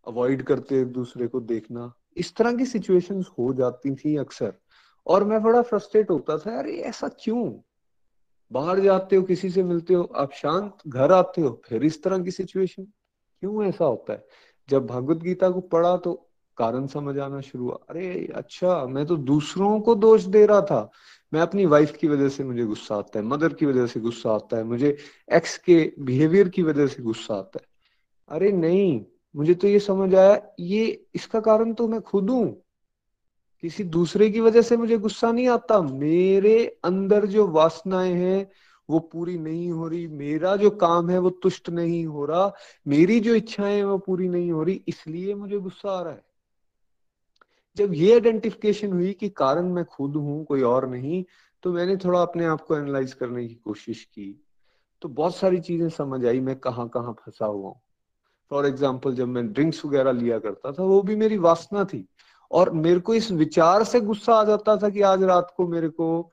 अवॉइड करते एक दूसरे को देखना। इस तरह की सिचुएशंस हो जाती थी अक्सर। और मैं बड़ा फ्रस्ट्रेट होता था, अरे, ऐसा क्यों? बाहर जाते हो, किसी से मिलते हो, आप शांत, घर आते हो, फिर इस तरह की सिचुएशन क्यों ऐसा होता है? जब भगवत गीता को पढ़ा तो कारण समझ आना शुरू हुआ। अरे अच्छा मैं तो दूसरों को दोष दे रहा था। मैं अपनी वाइफ की वजह से मुझे गुस्सा आता है मदर की वजह से गुस्सा आता है, मुझे एक्स के बिहेवियर की वजह से गुस्सा आता है। अरे नहीं, मुझे तो ये समझ आया, ये इसका कारण तो मैं खुद हूँ। किसी दूसरे की वजह से मुझे गुस्सा नहीं आता। मेरे अंदर जो वासनाएँ हैं, वो पूरी नहीं हो रही। मेरा जो काम है, वो तुष्ट नहीं हो रहा। मेरी जो इच्छाएँ हैं, वो पूरी नहीं हो रही। इसलिए मुझे गुस्सा आ रहा है। जब ये आइडेंटिफिकेशन हुई कि कारण मैं खुद हूँ, कोई और नहीं तो मैंने थोड़ा अपने आप को एनालाइज करने की कोशिश की। तो बहुत सारी चीज़ें समझ आई, मैं कहाँ कहाँ फंसा हुआ हूँ। फॉर एग्ज़ाम्पल जब मैं ड्रिंक्स वगैरह लिया करता था, वो भी मेरी वासना थी। और मेरे को इस विचार से गुस्सा आ जाता था कि आज रात को मेरे को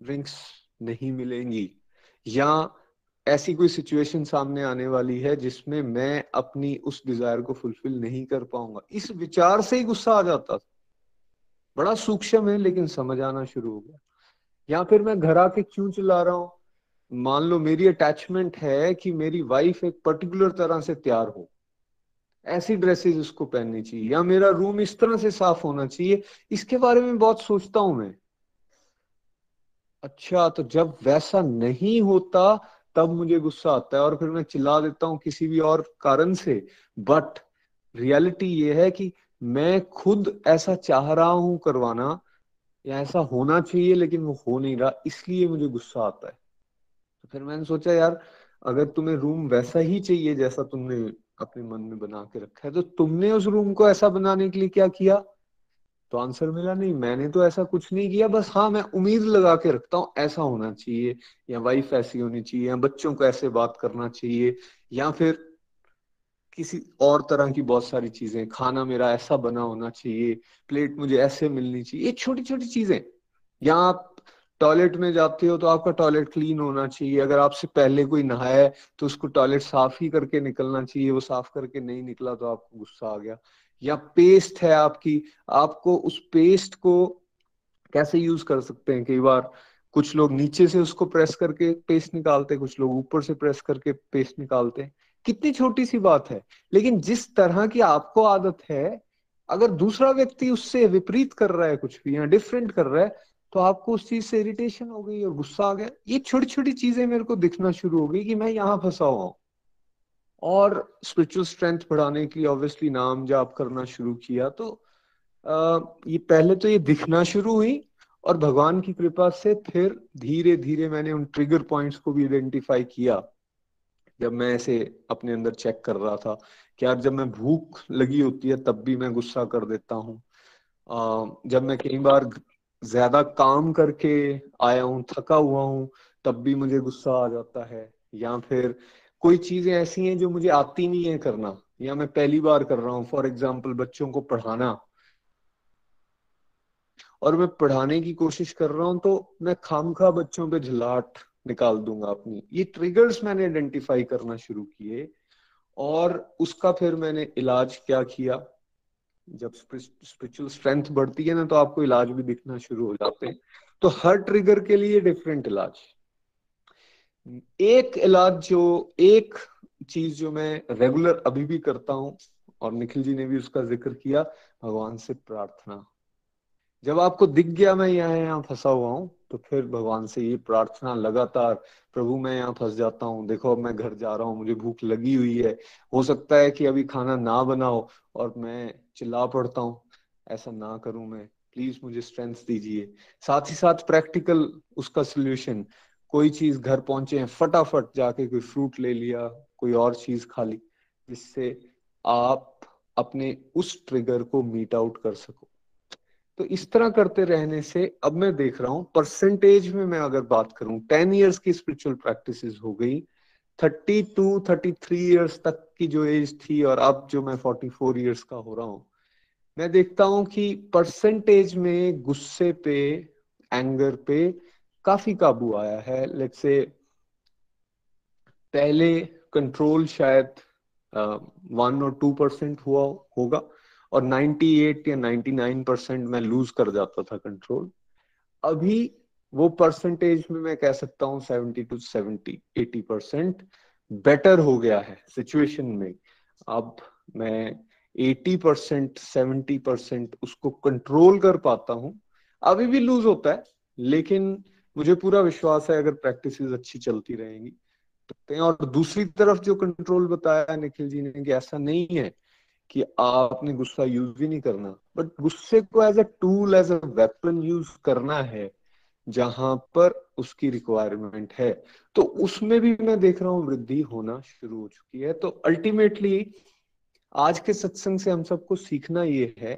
ड्रिंक्स नहीं मिलेंगी। या ऐसी कोई सिचुएशन सामने आने वाली है जिसमें मैं अपनी उस डिज़ायर को फुलफिल नहीं कर पाऊँगा। इस विचार से ही गुस्सा आ जाता था। बड़ा सूक्ष्म है, लेकिन समझ आना शुरू हो गया। या फिर मैं घर आके क्यों चिल्ला रहा हूँ? मान लो मेरी अटैचमेंट है कि मेरी वाइफ एक पर्टिकुलर तरह से तैयार हो। ऐसी ड्रेसेस उसको पहननी चाहिए, या मेरा रूम इस तरह से साफ़ होना चाहिए। इसके बारे में बहुत सोचता हूँ मैं। अच्छा तो जब वैसा नहीं होता, तब मुझे गुस्सा आता है और फिर मैं चिल्ला देता हूँ किसी भी और कारण से। बट रियलिटी ये है कि मैं खुद ऐसा चाह रहा हूँ करवाना, या ऐसा होना चाहिए, लेकिन वो हो नहीं रहा, इसलिए मुझे गुस्सा आता है। तो फिर मैंने सोचा, यार, अगर तुम्हें रूम वैसा ही चाहिए जैसा तुमने अपने मन में बना के रखा है तो तुमने उस रूम को ऐसा बनाने के लिए क्या किया? तो आंसर मिला, नहीं, मैंने तो ऐसा कुछ नहीं किया, बस हाँ मैं उम्मीद लगा के रखता हूँ, ऐसा होना चाहिए, या वाइफ ऐसी होनी चाहिए, या बच्चों को ऐसे बात करना चाहिए, या फिर किसी और तरह की बहुत सारी चीज़ें, खाना मेरा ऐसा बना होना चाहिए प्लेट मुझे ऐसे मिलनी चाहिए, ये छोटी छोटी चीज़ें। या आप टॉयलेट में जाते हो तो आपका टॉयलेट क्लीन होना चाहिए, अगर आपसे पहले कोई नहाया है तो उसको टॉयलेट साफ़ ही करके निकलना चाहिए, वो साफ़ करके नहीं निकला तो आपको गुस्सा आ गया। या पेस्ट है आपकी, आपको उस पेस्ट को कैसे यूज़ कर सकते हैं? कई बार कुछ लोग नीचे से उसको प्रेस करके पेस्ट निकालते कुछ लोग ऊपर से प्रेस करके पेस्ट निकालते हैं। कितनी छोटी सी बात है। लेकिन जिस तरह की आपको आदत है अगर दूसरा व्यक्ति उससे विपरीत कर रहा है कुछ भी या डिफरेंट कर रहा है तो आपको उस चीज़ से इरिटेशन हो गई और गुस्सा आ गया। ये छोटी छोटी चीज़ें मेरे को दिखना शुरू हो गई कि मैं यहाँ फंसा हुआ और स्पिरिचुअल स्ट्रेंथ बढ़ाने के ऑब्वियसली नाम जाप करना शुरू किया। तो आ, ये पहले तो ये दिखना शुरू हुई और भगवान की कृपा से फिर धीरे धीरे मैंने उन ट्रिगर पॉइंट्स को भी आइडेंटिफाई किया। जब मैं ऐसे अपने अंदर चेक कर रहा था कि यार जब मैं भूख लगी होती है तब भी मैं गुस्सा कर देता हूँ। जब मैं कई बार ज़्यादा काम करके आया हूँ, थका हुआ हूँ, तब भी मुझे गुस्सा आ जाता है। या फिर कोई चीज़ें ऐसी हैं जो मुझे आती नहीं है करना, या मैं पहली बार कर रहा हूँ फॉर एग्ज़ाम्पल बच्चों को पढ़ाना। और मैं पढ़ाने की कोशिश कर रहा हूँ तो मैं खामखा बच्चों पे झलाट निकाल दूँगा अपनी। ये ट्रिगर्स मैंने आइडेंटिफाई करना शुरू किए और उसका फिर मैंने इलाज क्या किया? जब स्पिरिचुअल स्ट्रेंथ बढ़ती है ना तो आपको इलाज भी दिखना शुरू हो जाते हैं। तो हर ट्रिगर के लिए डिफरेंट इलाज। एक इलाज जो, एक चीज़ जो मैं रेगुलर अभी भी करता हूँ, और निखिल जी ने भी उसका ज़िक्र किया, भगवान से प्रार्थना। जब आपको दिख गया मैं यहाँ यहाँ फंसा हुआ हूँ तो फिर भगवान से ये प्रार्थना लगातार, प्रभु, मैं यहाँ फंस जाता हूँ। देखो, अब मैं घर जा रहा हूँ। मुझे भूख लगी हुई है। हो सकता है कि अभी खाना ना बनाओ और मैं चिल्ला पड़ता हूँ। ऐसा ना करूँ मैं। प्लीज़ मुझे स्ट्रेंथ दीजिए। साथ ही साथ प्रैक्टिकल उसका सोल्यूशन, कोई चीज़ घर पहुँचे हैं फटाफट जाके कोई फ्रूट ले लिया, कोई और चीज़ खा ली, जिससे आप अपने उस ट्रिगर को मीट आउट कर सको। तो इस तरह करते रहने से, अब मैं देख रहा हूँ परसेंटेज में मैं अगर बात करूँ टेन इयर्स की स्पिरिचुअल प्रैक्टिस हो गई thirty two thirty three years तक की जो एज थी और अब जो मैं फोर्टी फोर ईयर्स का हो रहा हूँ, मैं देखता हूँ कि परसेंटेज में गुस्से पे एंगर पे काफ़ी काबू आया है। लेट्स से पहले कंट्रोल शायद वन और टू परसेंट हुआ होगा। और 98 या 99 परसेंट मैं लूज कर जाता था कंट्रोल अभी वो परसेंटेज में मैं कह सकता हूँ 70 टू 70 80 परसेंट बेटर हो गया है सिचुएशन में। अब मैं 80 परसेंट सेवेंटी परसेंट उसको कंट्रोल कर पाता हूँ। अभी भी लूज होता है, लेकिन मुझे पूरा विश्वास है अगर प्रैक्टिस अच्छी चलती रहेंगी। तो और दूसरी तरफ़ जो कंट्रोल बताया निखिल जी ने कि ऐसा नहीं है कि आपने गुस्सा यूज़ ही नहीं करना। बट गुस्से को as a tool as a weapon use करना है, जहाँ पर उसकी रिक्वायरमेंट है। तो उसमें भी मैं देख रहा हूँ वृद्धि होना शुरू हो चुकी है। तो अल्टीमेटली आज के सत्संग से हम सबको सीखना ये है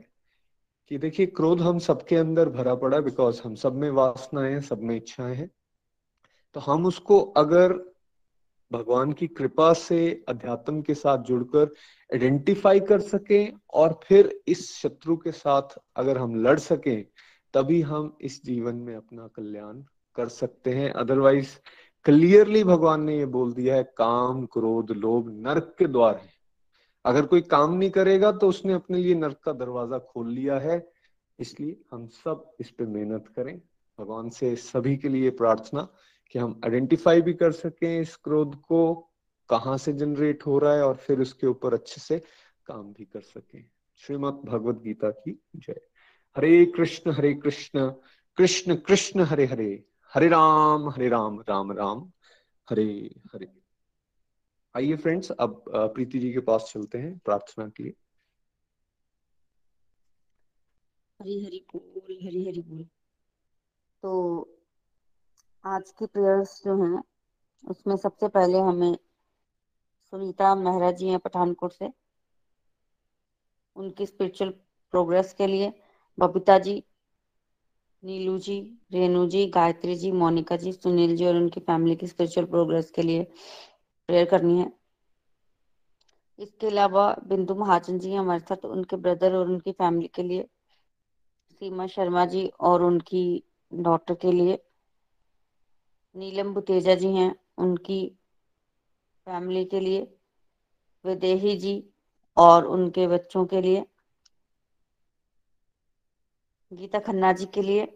कि देखिए, क्रोध हम सबके अंदर भरा पड़ा बिकॉज़ हम सब में वासनाएँ सब में इच्छाएँ हैं। तो हम उसको अगर भगवान की कृपा से अध्यात्म के साथ जुड़कर आइडेंटिफाई कर सकें और फिर इस शत्रु के साथ अगर हम लड़ सकें, तभी हम इस जीवन में अपना कल्याण कर सकते हैं। अदरवाइज़ क्लियरली भगवान ने ये बोल दिया है, काम, क्रोध, लोभ नरक के द्वार है। अगर कोई काम नहीं करेगा तो उसने अपने लिए नरक का दरवाज़ा खोल लिया है। इसलिए हम सब इस पे मेहनत करें। भगवान से सभी के लिए प्रार्थना कि हम आइडेंटिफाई भी कर सकें इस क्रोध को, कहाँ से जनरेट हो रहा है और फिर उसके ऊपर अच्छे से काम भी कर सकें। श्रीमद भगवत गीता की जय। हरे कृष्ण हरे कृष्ण कृष्ण कृष्ण, हरे हरे। हरे राम हरे राम राम राम। हरे हरे। आइए फ्रेंड्स अब प्रीति जी के पास चलते हैं प्रार्थना के लिए। हरी हरी बोल, हरी हरी बोल। तो आज की प्रेयर्स जो हैं, उसमें सबसे पहले हमें सुनीता मेहरा जी हैं पठानकोट से। उनकी स्पिरिचुअल प्रोग्रेस के लिए बबीता जी, नीलू जी, रेणु जी, गायत्री जी, मोनिका जी, सुनील जी और उनकी फैमिली की स्पिरिचुअल प्रोग्रेस के लिए प्रेयर करनी है। इसके अलावा बिंदु महाजन जी हमारे साथ, उनके ब्रदर और उनकी फैमिली के लिए, सीमा शर्मा जी और उनकी डॉटर के लिए नीलम बुतेजा जी हैं उनकी फैमिली के लिए, विदेही जी और उनके बच्चों के लिए, गीता खन्ना जी के लिए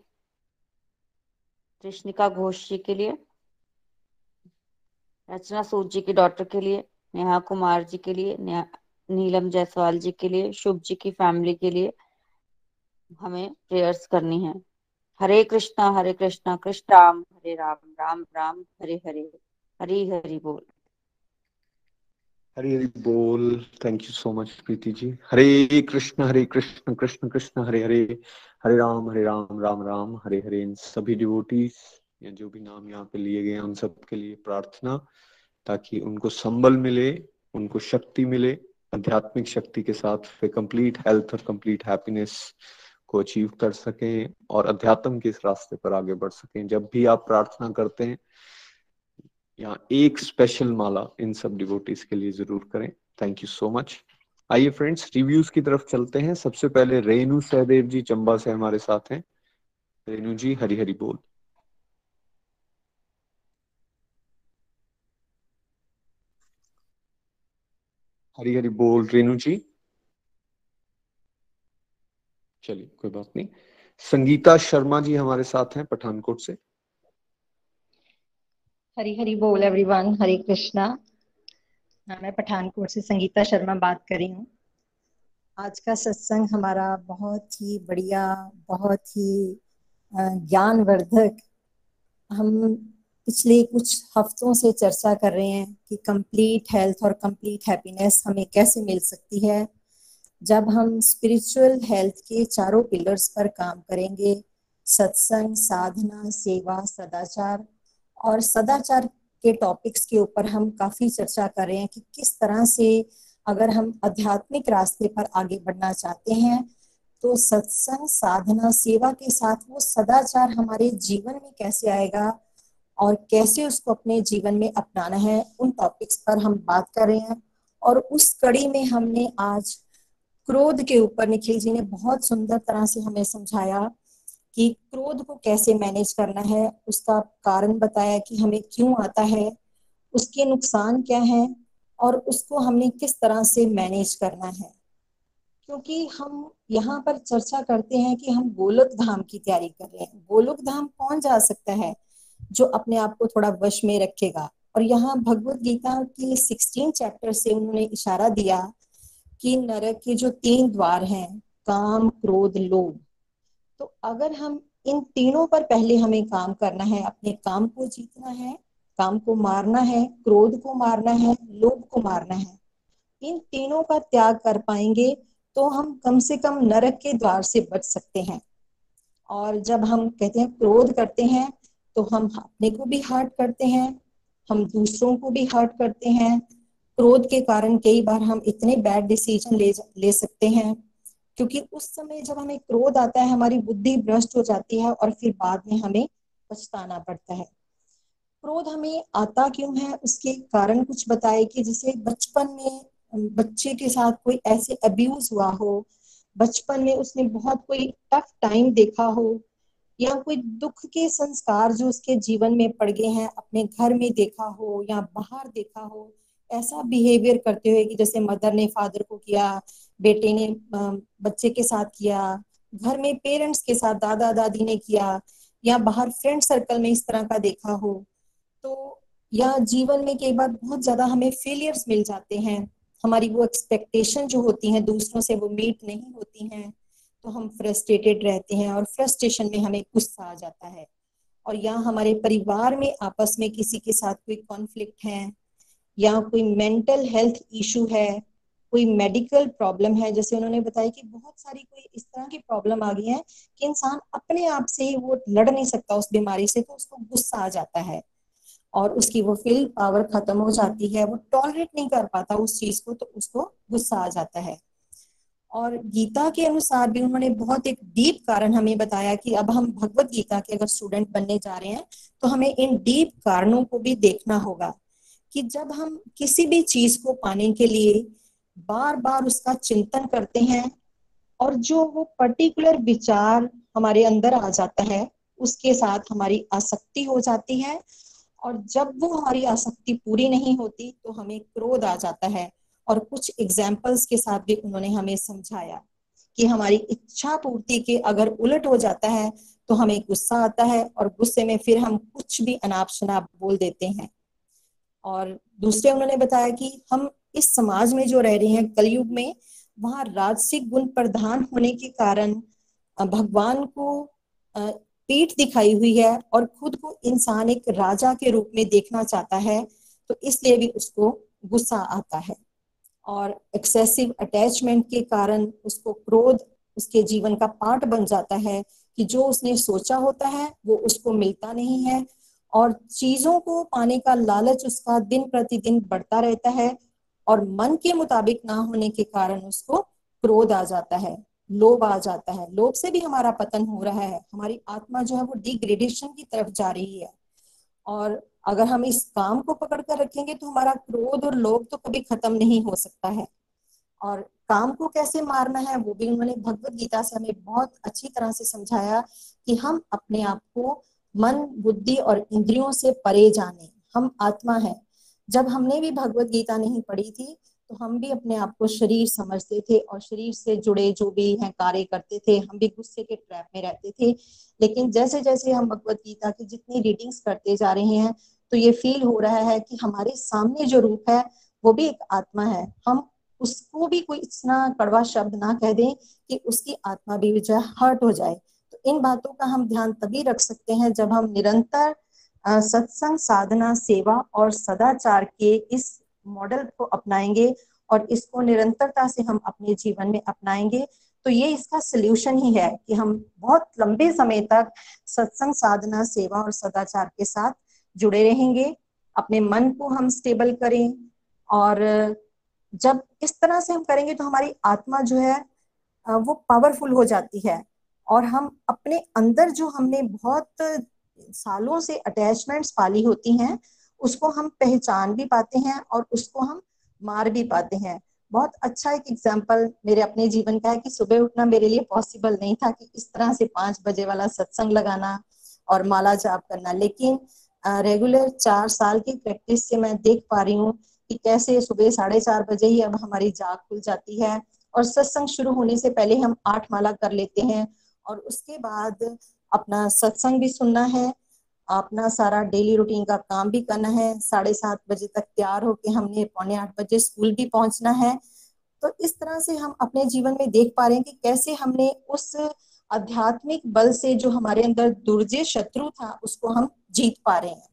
कृष्णिका घोष जी के लिए, रचना सूद जी की डॉटर के लिए, नेहा कुमार जी के लिए नीलम जायसवाल जी के लिए, शुभ जी की फैमिली के लिए हमें प्रेयर्स करनी है। हरे कृष्णा हरे कृष्णा, कृष्ण राम, हरे राम राम राम, हरे हरे, हरी हरि बोल। हरी हरी बोल। Thank you so much Preeti ji. Hare Krishna Hare Krishna Krishna Krishna, Hare Hare Hare Ram Hare Ram Ram Ram, Hare Hare. इन सभी डिवोटीज या जो भी नाम यहाँ पे लिए गए उन सब के लिए प्रार्थना, ताकि उनको संबल मिले, उनको शक्ति मिले, आध्यात्मिक शक्ति के साथ वे कंप्लीट हेल्थ और कंप्लीट हैप्पीनेस को अचीव कर सकें और अध्यात्म के इस रास्ते पर आगे बढ़ सकें। जब भी आप प्रार्थना करते हैं या एक स्पेशल माला इन सब डिवोटीज के लिए ज़रूर करें। थैंक यू सो मच आइए फ्रेंड्स रिव्यूज़ की तरफ़ चलते हैं। सबसे पहले रेणु सहदेव जी, चंबा से हमारे साथ हैं। रेणु जी हरी हरी बोल। हरी हरी बोल, रेणु जी। चलिए कोई बात नहीं। संगीता शर्मा जी हमारे साथ हैं पठानकोट से। हरी हरी बोल एवरीवन हरे कृष्णा। हाँ, मैं पठानकोट से संगीता शर्मा बात कर रही हूँ। आज का सत्संग हमारा बहुत ही बढ़िया बहुत ही ज्ञानवर्धक। हम पिछले कुछ हफ्तों से चर्चा कर रहे हैं कि कंप्लीट हेल्थ और कंप्लीट हैप्पीनेस हमें कैसे मिल सकती है। जब हम स्पिरिचुअल हेल्थ के चारों पिलर्स पर काम करेंगे, सत्संग, साधना, सेवा, सदाचार और सदाचार के टॉपिक्स के ऊपर हम काफ़ी चर्चा कर रहे हैं कि किस तरह से अगर हम आध्यात्मिक रास्ते पर आगे बढ़ना चाहते हैं तो सत्संग, साधना, सेवा के साथ वो सदाचार हमारे जीवन में कैसे आएगा और कैसे उसको अपने जीवन में अपनाना है, उन टॉपिक्स पर हम बात कर रहे हैं और उस कड़ी में हमने आज क्रोध के ऊपर निखिल जी ने बहुत सुंदर तरह से हमें समझाया कि क्रोध को कैसे मैनेज करना है, उसका कारण बताया कि हमें क्यों आता है, उसके नुकसान क्या है और उसको हमने किस तरह से मैनेज करना है। क्योंकि हम यहाँ पर चर्चा करते हैं कि हम गोलक धाम की तैयारी कर रहे हैं। गोलक धाम कौन जा सकता है जो अपने आप को थोड़ा वश में रखेगा? और यहाँ भगवत गीता के सिक्सटीन चैप्टर से उन्होंने इशारा दिया कि नरक के जो तीन द्वार हैं, काम, क्रोध, लोभ। तो अगर हम इन तीनों पर पहले हमें काम करना है, अपने काम को जीतना है, काम को मारना है, क्रोध को मारना है, लोभ को मारना है, इन तीनों का त्याग कर पाएँगे तो हम कम से कम नरक के द्वार से बच सकते हैं। और जब हम कहते हैं क्रोध करते हैं तो हम अपने को भी हर्ट करते हैं, हम दूसरों को भी हर्ट करते हैं क्रोध के कारण कई बार हम इतने बैड डिसीज़न ले ले सकते हैं, क्योंकि उस समय जब हमें क्रोध आता है, हमारी बुद्धि भ्रष्ट हो जाती है और फिर बाद में हमें पछताना पड़ता है। क्रोध हमें आता क्यों है, उसके कारण कुछ बताए कि जैसे बचपन में बच्चे के साथ कोई ऐसे अब्यूज हुआ हो, बचपन में उसने बहुत कोई टफ टाइम देखा हो, या कोई दुख के संस्कार जो उसके जीवन में पड़ गए हैं, अपने घर में देखा हो या बाहर देखा हो ऐसा बिहेवियर करते हुए कि जैसे मदर ने फादर को किया, बेटे ने बच्चे के साथ किया, घर में पेरेंट्स के साथ, दादा, दादी ने किया, या बाहर फ्रेंड सर्कल में इस तरह का देखा हो तो या जीवन में कई बार बहुत ज़्यादा हमें फेलियर्स मिल जाते हैं। हमारी वो एक्सपेक्टेशन जो होती हैं, दूसरों से वो मीट नहीं होती हैं तो हम फ्रस्ट्रेटेड रहते हैं और फ्रस्ट्रेशन में हमें गुस्सा आ जाता है। और या हमारे परिवार में, आपस में किसी के साथ कोई कॉन्फ्लिक्ट है या कोई मेंटल हेल्थ इशू है, कोई मेडिकल प्रॉब्लम है, जैसे उन्होंने बताया कि बहुत सारी कोई इस तरह की प्रॉब्लम आ गई है कि इंसान अपने आप से ही वो लड़ नहीं सकता उस बीमारी से तो उसको गुस्सा आ जाता है और उसकी वो फील पावर खत्म हो जाती है, वो टॉलरेट नहीं कर पाता उस चीज़ को तो उसको गुस्सा आ जाता है। और गीता के अनुसार भी उन्होंने बहुत एक डीप कारण हमें बताया कि अब हम भगवत गीता के अगर स्टूडेंट बनने जा रहे हैं तो हमें इन डीप कारणों को भी देखना होगा। कि जब हम किसी भी चीज़ को पाने के लिए बार बार उसका चिंतन करते हैं और जो वो पर्टिकुलर विचार हमारे अंदर आ जाता है, उसके साथ हमारी आसक्ति हो जाती है और जब वो हमारी आसक्ति पूरी नहीं होती तो हमें क्रोध आ जाता है और कुछ एग्जाम्पल्स के साथ भी उन्होंने हमें समझाया कि हमारी इच्छा पूर्ति के अगर उलट हो जाता है तो हमें गुस्सा आता है और गुस्से में फिर हम कुछ भी अनाप शनाप बोल देते हैं। और दूसरे उन्होंने बताया कि हम इस समाज में जो रह रहे हैं, कलयुग में, वहाँ राजसिक गुण प्रधान होने के कारण भगवान को पीठ दिखाई हुई है और खुद को इंसान एक राजा के रूप में देखना चाहता है तो इसलिए भी उसको गुस्सा आता है। और एक्सेसिव अटैचमेंट के कारण उसको क्रोध, उसके जीवन का पार्ट बन जाता है कि जो उसने सोचा होता है, वो उसको मिलता नहीं है। और चीज़ों को पाने का लालच उसका दिन प्रतिदिन बढ़ता रहता है और मन के मुताबिक ना होने के कारण उसको क्रोध आ जाता है, लोभ आ जाता है। लोभ से भी हमारा पतन हो रहा है। हमारी आत्मा जो है वो डिग्रेडेशन की तरफ़ जा रही है। और अगर हम इस काम को पकड़ कर रखेंगे तो हमारा क्रोध और लोभ तो कभी खत्म नहीं हो सकता है। और काम को कैसे मारना है, वो भी उन्होंने भगवत गीता से हमें बहुत अच्छी तरह से समझाया कि हम अपने आप को मन, बुद्धि और इंद्रियों से परे जाने। हम आत्मा है। जब हमने भी भगवत गीता नहीं पढ़ी थी तो हम भी अपने आप को शरीर समझते थे और शरीर से जुड़े जो भी हैं, कार्य करते थे, हम भी गुस्से के ट्रैप में रहते थे। लेकिन जैसे जैसे हम भगवत गीता की जितनी रीडिंग्स करते जा रहे हैं तो ये फील हो रहा है कि हमारे सामने जो रूप है, वो भी एक आत्मा है। हम उसको भी कोई इतना कड़वा शब्द ना कह दें कि उसकी आत्मा भी जो है, हर्ट हो जाए। इन बातों का हम ध्यान तभी रख सकते हैं जब हम निरंतर सत्संग, साधना, सेवा और सदाचार के इस मॉडल को अपनाएँगे और इसको निरंतरता से हम अपने जीवन में अपनाएँगे। तो ये इसका सोल्यूशन ही है कि हम बहुत लंबे समय तक सत्संग, साधना, सेवा और सदाचार के साथ जुड़े रहेंगे। अपने मन को हम स्टेबल करें और, जब इस तरह से हम करेंगे तो हमारी आत्मा जो है वो पावरफुल हो जाती है। और हम अपने अंदर जो हमने बहुत सालों से अटैचमेंट्स पाली होती हैं, उसको हम पहचान भी पाते हैं और उसको हम मार भी पाते हैं। बहुत अच्छा एक एग्ज़ाम्पल मेरे अपने जीवन का है कि सुबह उठना मेरे लिए पॉसिबल नहीं था कि इस तरह से पाँच बजे वाला सत्संग लगाना और माला जाप करना। लेकिन रेगुलर चार साल की प्रैक्टिस से मैं देख पा रही हूँ कि कैसे सुबह साढ़े चार बजे ही अब हमारी जाग खुल जाती है और सत्संग शुरू होने से पहले हम आठ माला कर लेते हैं और उसके बाद अपना सत्संग भी सुनना है। अपना सारा डेली रूटीन का काम भी करना है। साढ़े सात बजे तक तैयार होके हमने पौने आठ बजे स्कूल भी पहुँचना है। तो इस तरह से हम अपने जीवन में देख पा रहे हैं कि कैसे हमने उस आध्यात्मिक बल से जो हमारे अंदर दुर्जय शत्रु था, उसको हम जीत पा रहे हैं।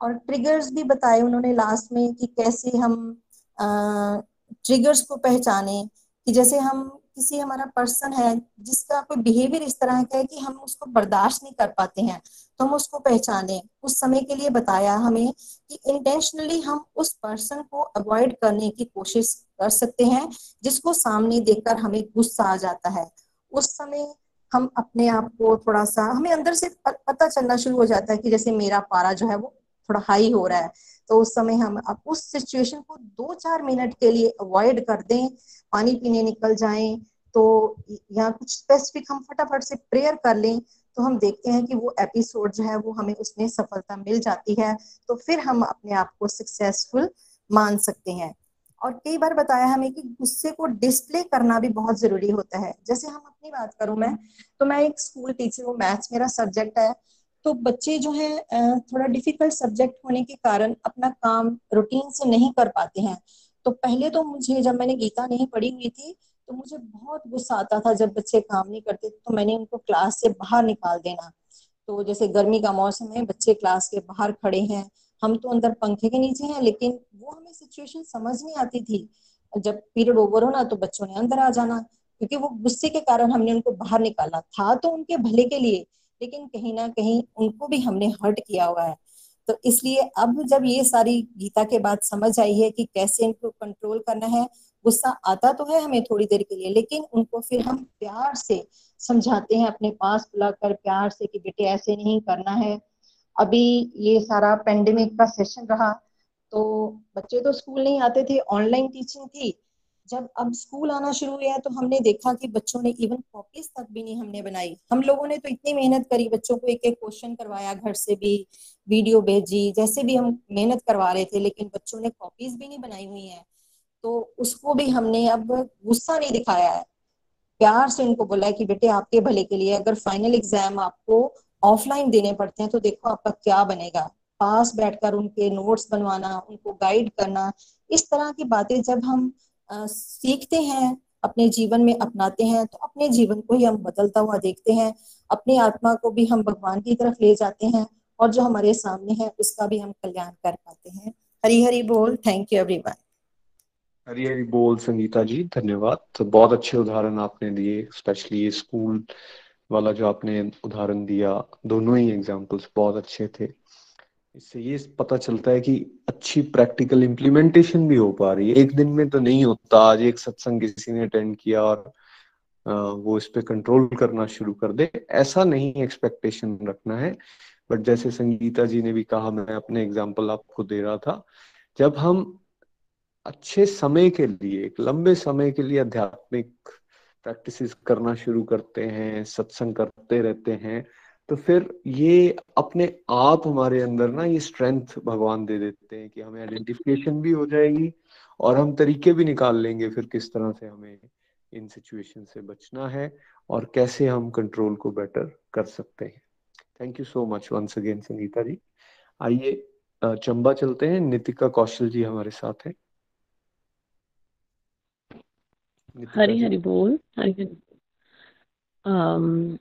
और ट्रिगर्स भी बताए उन्होंने लास्ट में कि कैसे हम ट्रिगर्स को पहचाने कि जैसे हम किसी हमारा पर्सन है, जिसका कोई बिहेवियर इस तरह का है कि हम उसको बर्दाश्त नहीं कर पाते हैं तो हम उसको पहचाने। उस समय के लिए बताया हमें कि इंटेंशनली हम उस पर्सन को अवॉइड करने की कोशिश कर सकते हैं, जिसको सामने देखकर हमें गुस्सा आ जाता है। उस समय हम अपने आप को थोड़ा सा, हमें अंदर से पता चलना शुरू हो जाता है कि जैसे मेरा पारा जो है वो थोड़ा हाई हो रहा है। तो उस समय हम अब उस सिचुएशन को दो चार मिनट के लिए अवॉइड कर दें पानी पीने निकल जाएँ तो या कुछ स्पेसिफिक हम फटाफट से प्रेयर कर लें तो हम देखते हैं कि वो एपिसोड जो है वो हमें उसमें सफलता मिल जाती है तो फिर हम अपने आप को सक्सेसफुल मान सकते हैं। और कई बार बताया हमें कि गुस्से को डिस्प्ले करना भी बहुत ज़रूरी होता है। जैसे हम अपनी बात करूँ मैं तो मैं एक स्कूल टीचर हूँ मैथ्स मेरा सब्जेक्ट है तो बच्चे जो है थोड़ा डिफ़िकल्ट सब्जेक्ट होने के कारण अपना काम रूटीन से नहीं कर पाते हैं। तो पहले तो मुझे जब मैंने गीता नहीं पढ़ी हुई थी तो मुझे बहुत गुस्सा आता था जब बच्चे काम नहीं करते तो मैंने उनको क्लास से बाहर निकाल देना। तो जैसे गर्मी का मौसम है, बच्चे क्लास के बाहर खड़े हैं। हम तो अंदर पंखे के नीचे हैं, लेकिन वो हमें सिचुएशन समझ नहीं आती थी। जब पीरियड ओवर हो ना तो बच्चों ने अंदर आ जाना, क्योंकि वो गुस्से के कारण हमने उनको बाहर निकाला। था तो उनके भले के लिए, लेकिन कहीं ना कहीं उनको भी हमने हर्ट किया हुआ है। तो इसलिए अब जब ये सारी गीता के बाद समझ आई है कि कैसे इनको कंट्रोल करना है, गुस्सा आता तो है हमें थोड़ी देर के लिए, लेकिन उनको फिर हम प्यार से समझाते हैं, अपने पास बुलाकर प्यार से कि बेटे ऐसे नहीं करना है। अभी ये सारा पेंडेमिक का सेशन रहा तो बच्चे तो स्कूल नहीं आते थे ऑनलाइन टीचिंग थी जब अब स्कूल आना शुरू हुआ तो हमने देखा कि बच्चों ने इवन कॉपीज तक भी नहीं हमने बनाई। हम लोगों ने तो इतनी मेहनत करी, बच्चों को एक एक क्वेश्चन करवाया, घर से भी वीडियो भेजी, जैसे भी हम मेहनत करवा रहे थे, लेकिन बच्चों ने कॉपीज भी नहीं बनाई हुई है। तो उसको भी हमने अब गुस्सा नहीं दिखाया है। प्यार से उनको बोला है कि बेटे आपके भले के लिए अगर फाइनल एग्ज़ाम आपको ऑफलाइन देने पड़ते हैं तो देखो आपका क्या बनेगा। पास बैठकर उनके नोट्स बनवाना, उनको गाइड करना, इस तरह की बातें जब हम सीखते हैं, अपने जीवन में अपनाते हैं तो अपने जीवन को ही हम बदलता हुआ देखते हैं। अपनी आत्मा को भी हम भगवान की तरफ़ ले जाते हैं और जो हमारे सामने है, उसका भी हम कल्याण कर पाते हैं। हरी हरी बोल। Thank you everyone Hari Hari बोल, संगीता जी, धन्यवाद। तो बहुत अच्छे उदाहरण आपने दिए स्पेशली स्कूल वाला जो आपने उदाहरण दिया, दोनों ही एग्जाम्पल्स बहुत अच्छे थे। इससे ये पता चलता है कि अच्छी प्रैक्टिकल इम्प्लीमेंटेशन भी हो पा रही है। एक दिन में तो नहीं होता। आज एक सत्संग किसी ने अटेंड किया और वो इस पे कंट्रोल करना शुरू कर दे। ऐसा नहीं एक्सपेक्टेशन रखना है। बट जैसे संगीता जी ने भी कहा, मैं अपने एग्ज़ाम्पल आपको दे रहा था। जब हम अच्छे समय के लिए, एक लंबे समय के लिए आध्यात्मिक प्रैक्टिसेस करना शुरू करते हैं, सत्संग करते रहते हैं तो फिर ये अपने आप हमारे अंदर ना ये स्ट्रेंथ भगवान दे देते हैं कि हमें आइडेंटिफिकेशन भी हो जाएगी और हम तरीके भी निकाल लेंगे फिर किस तरह से हमें इन सिचुएशन से बचना है और कैसे हम कंट्रोल को बेटर कर सकते हैं। Thank you so much once again Sangeeta ji. आइए चंबा चलते हैं। नितिका कौशल जी हमारे साथ हैं। हरी हरी बोल। हरी हरी um,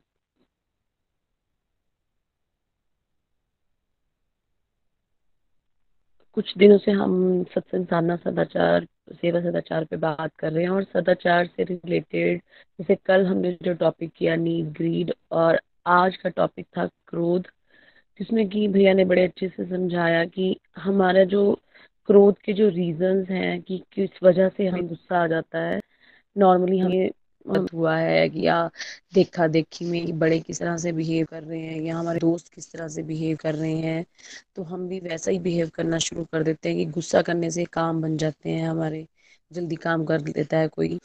कुछ दिनों से हम सत्संग साधना सदाचार, सेवा सदाचार पे बात कर रहे हैं और सदाचार से रिलेटेड जैसे कल हमने जो टॉपिक किया नीड ग्रीड और आज का टॉपिक था क्रोध, जिसमें कि भैया ने बड़े अच्छे से समझाया कि हमारा जो क्रोध के जो रीजंस हैं कि किस वजह से हमें गुस्सा आ जाता है नॉर्मली हमें हुआ है कि या देखा देखी में बड़े किस तरह से बिहेव कर रहे हैं या हमारे दोस्त किस तरह से बिहेव कर रहे हैं तो हम भी वैसा ही बिहेव करना शुरू कर देते हैं कि गुस्सा करने से काम बन जाते हैं हमारे जल्दी काम कर लेता है कोई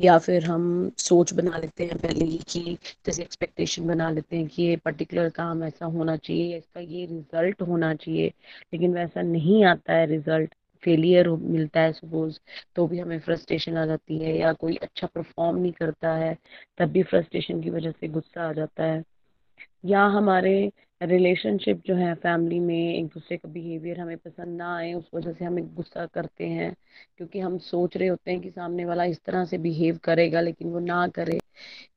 या फिर हम सोच बना लेते हैं पहले ही कि जैसे एक्सपेक्टेशन बना लेते हैं कि ये पर्टिकुलर काम ऐसा होना चाहिए इसका ये रिज़ल्ट होना चाहिए लेकिन वैसा नहीं आता है रिज़ल्ट फेलियर मिलता है सपोज़ तो भी हमें फ्रस्ट्रेशन आ जाती है या कोई अच्छा परफॉर्म नहीं करता है, तब भी फ्रस्ट्रेशन की वजह से गुस्सा आ जाता है। या हमारे रिलेशनशिप जो है फैमिली में एक दूसरे का बिहेवियर हमें पसंद ना आए, उस वजह से हमें गुस्सा करते हैं। क्योंकि हम सोच रहे होते हैं कि सामने वाला इस तरह से बिहेव करेगा, लेकिन वो ना करे।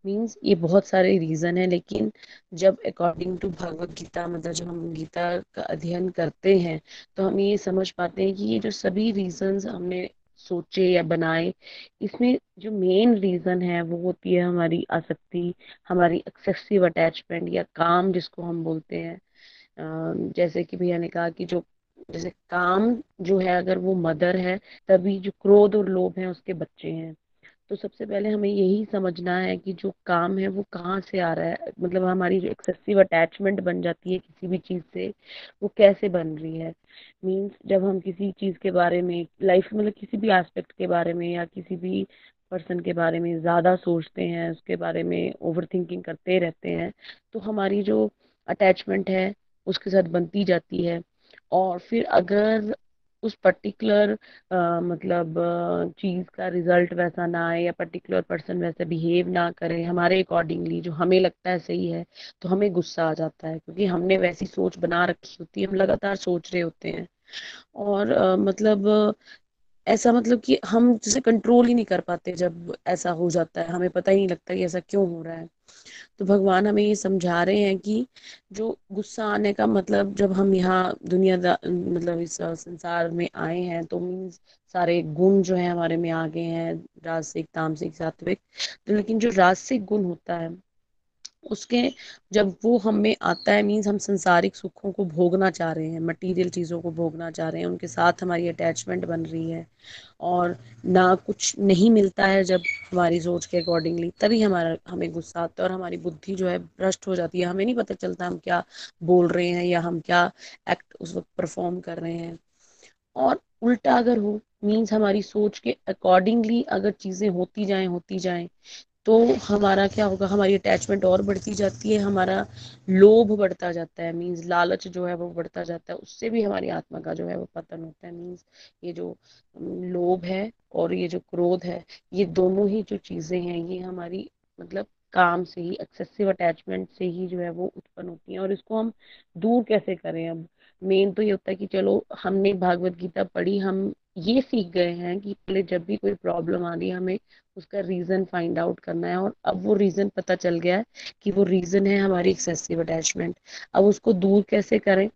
मीन्स ये बहुत सारे रीज़न है, लेकिन जब अकॉर्डिंग टू भगवत गीता मतलब जब हम गीता का अध्ययन करते हैं तो हम ये समझ पाते हैं कि ये जो सभी रीजंस हमने सोचे या बनाए। इसमें जो मेन रीजन है, वो होती है हमारी आसक्ति, हमारी एक्सेसिव अटैचमेंट या काम जिसको हम बोलते हैं। जैसे कि भैया ने कहा कि जो, जैसे काम जो है, अगर वो मदर है, तभी जो क्रोध और लोभ है, उसके बच्चे हैं। तो सबसे पहले हमें यही समझना है कि जो काम है वो कहाँ से आ रहा है। मतलब हमारी जो एक्सेसिव अटैचमेंट बन जाती है किसी भी चीज़ से, वो कैसे बन रही है। मीन्स जब हम किसी चीज़ के बारे में लाइफ मतलब किसी भी एस्पेक्ट के बारे में या किसी भी पर्सन के बारे में ज़्यादा सोचते हैं, उसके बारे में ओवर थिंकिंग करते रहते हैं तो हमारी जो अटैचमेंट है, उसके साथ बनती जाती है। और फिर अगर उस पर्टिकुलर मतलब चीज़ का रिज़ल्ट वैसा ना आए या पर्टिकुलर पर्सन वैसे बिहेव ना करे, हमारे अकॉर्डिंगली जो हमें लगता है सही है तो हमें गुस्सा आ जाता है, क्योंकि हमने वैसी सोच बना रखी होती है, हम लगातार सोच रहे होते हैं। और मतलब ऐसा मतलब कि हम जैसे कंट्रोल ही नहीं कर पाते जब ऐसा हो जाता है। हमें पता ही नहीं लगता कि ऐसा क्यों हो रहा है। तो भगवान हमें ये समझा रहे हैं कि जो गुस्सा आने का मतलब जब हम यहाँ दुनिया मतलब इस संसार में आए हैं तो मीन्स सारे गुण जो है हमारे में आ गए हैं, राजसिक, तामसिक, सात्विक। तो लेकिन जो राजसिक गुण होता है उसके जब वो हमें आता है मीन्स हम संसारिक सुखों को भोगना चाह रहे हैं मटेरियल चीज़ों को भोगना चाह रहे हैं, उनके साथ हमारी अटैचमेंट बन रही है और ना कुछ नहीं मिलता है जब हमारी सोच के अकॉर्डिंगली तभी हमारा, हमें गुस्सा आता है और हमारी बुद्धि जो है भ्रष्ट हो जाती है। हमें नहीं पता चलता हम क्या बोल रहे हैं या हम क्या एक्ट उस वक्त परफॉर्म कर रहे हैं। और उल्टा अगर हो मीन्स हमारी सोच के अकॉर्डिंगली अगर चीज़ें होती जाएँ होती जाएँ तो हमारा क्या होगा, हमारी अटैचमेंट और बढ़ती जाती है, हमारा लोभ बढ़ता जाता है मीन्स लालच जो है वो बढ़ता जाता है, उससे भी हमारी आत्मा का जो है वो पतन होता है मीन्स ये जो लोभ है और ये जो क्रोध है, ये दोनों ही जो चीज़ें हैं, ये हमारी मतलब काम से ही एक्सेसिव अटैचमेंट से ही जो है वो उत्पन्न होती है और इसको हम दूर कैसे करें अब? मेन तो ये होता है कि चलो, हमने भागवत गीता पढ़ी, हम ये सीख गए हैं कि पहले जब भी कोई प्रॉब्लम आ रही है, हमें उसका रीजन फाइंड आउट करना है और अब वो रीजन पता चल गया है कि वो रीजन है हमारी एक्सेसिव अटैचमेंट अब उसको दूर कैसे करें?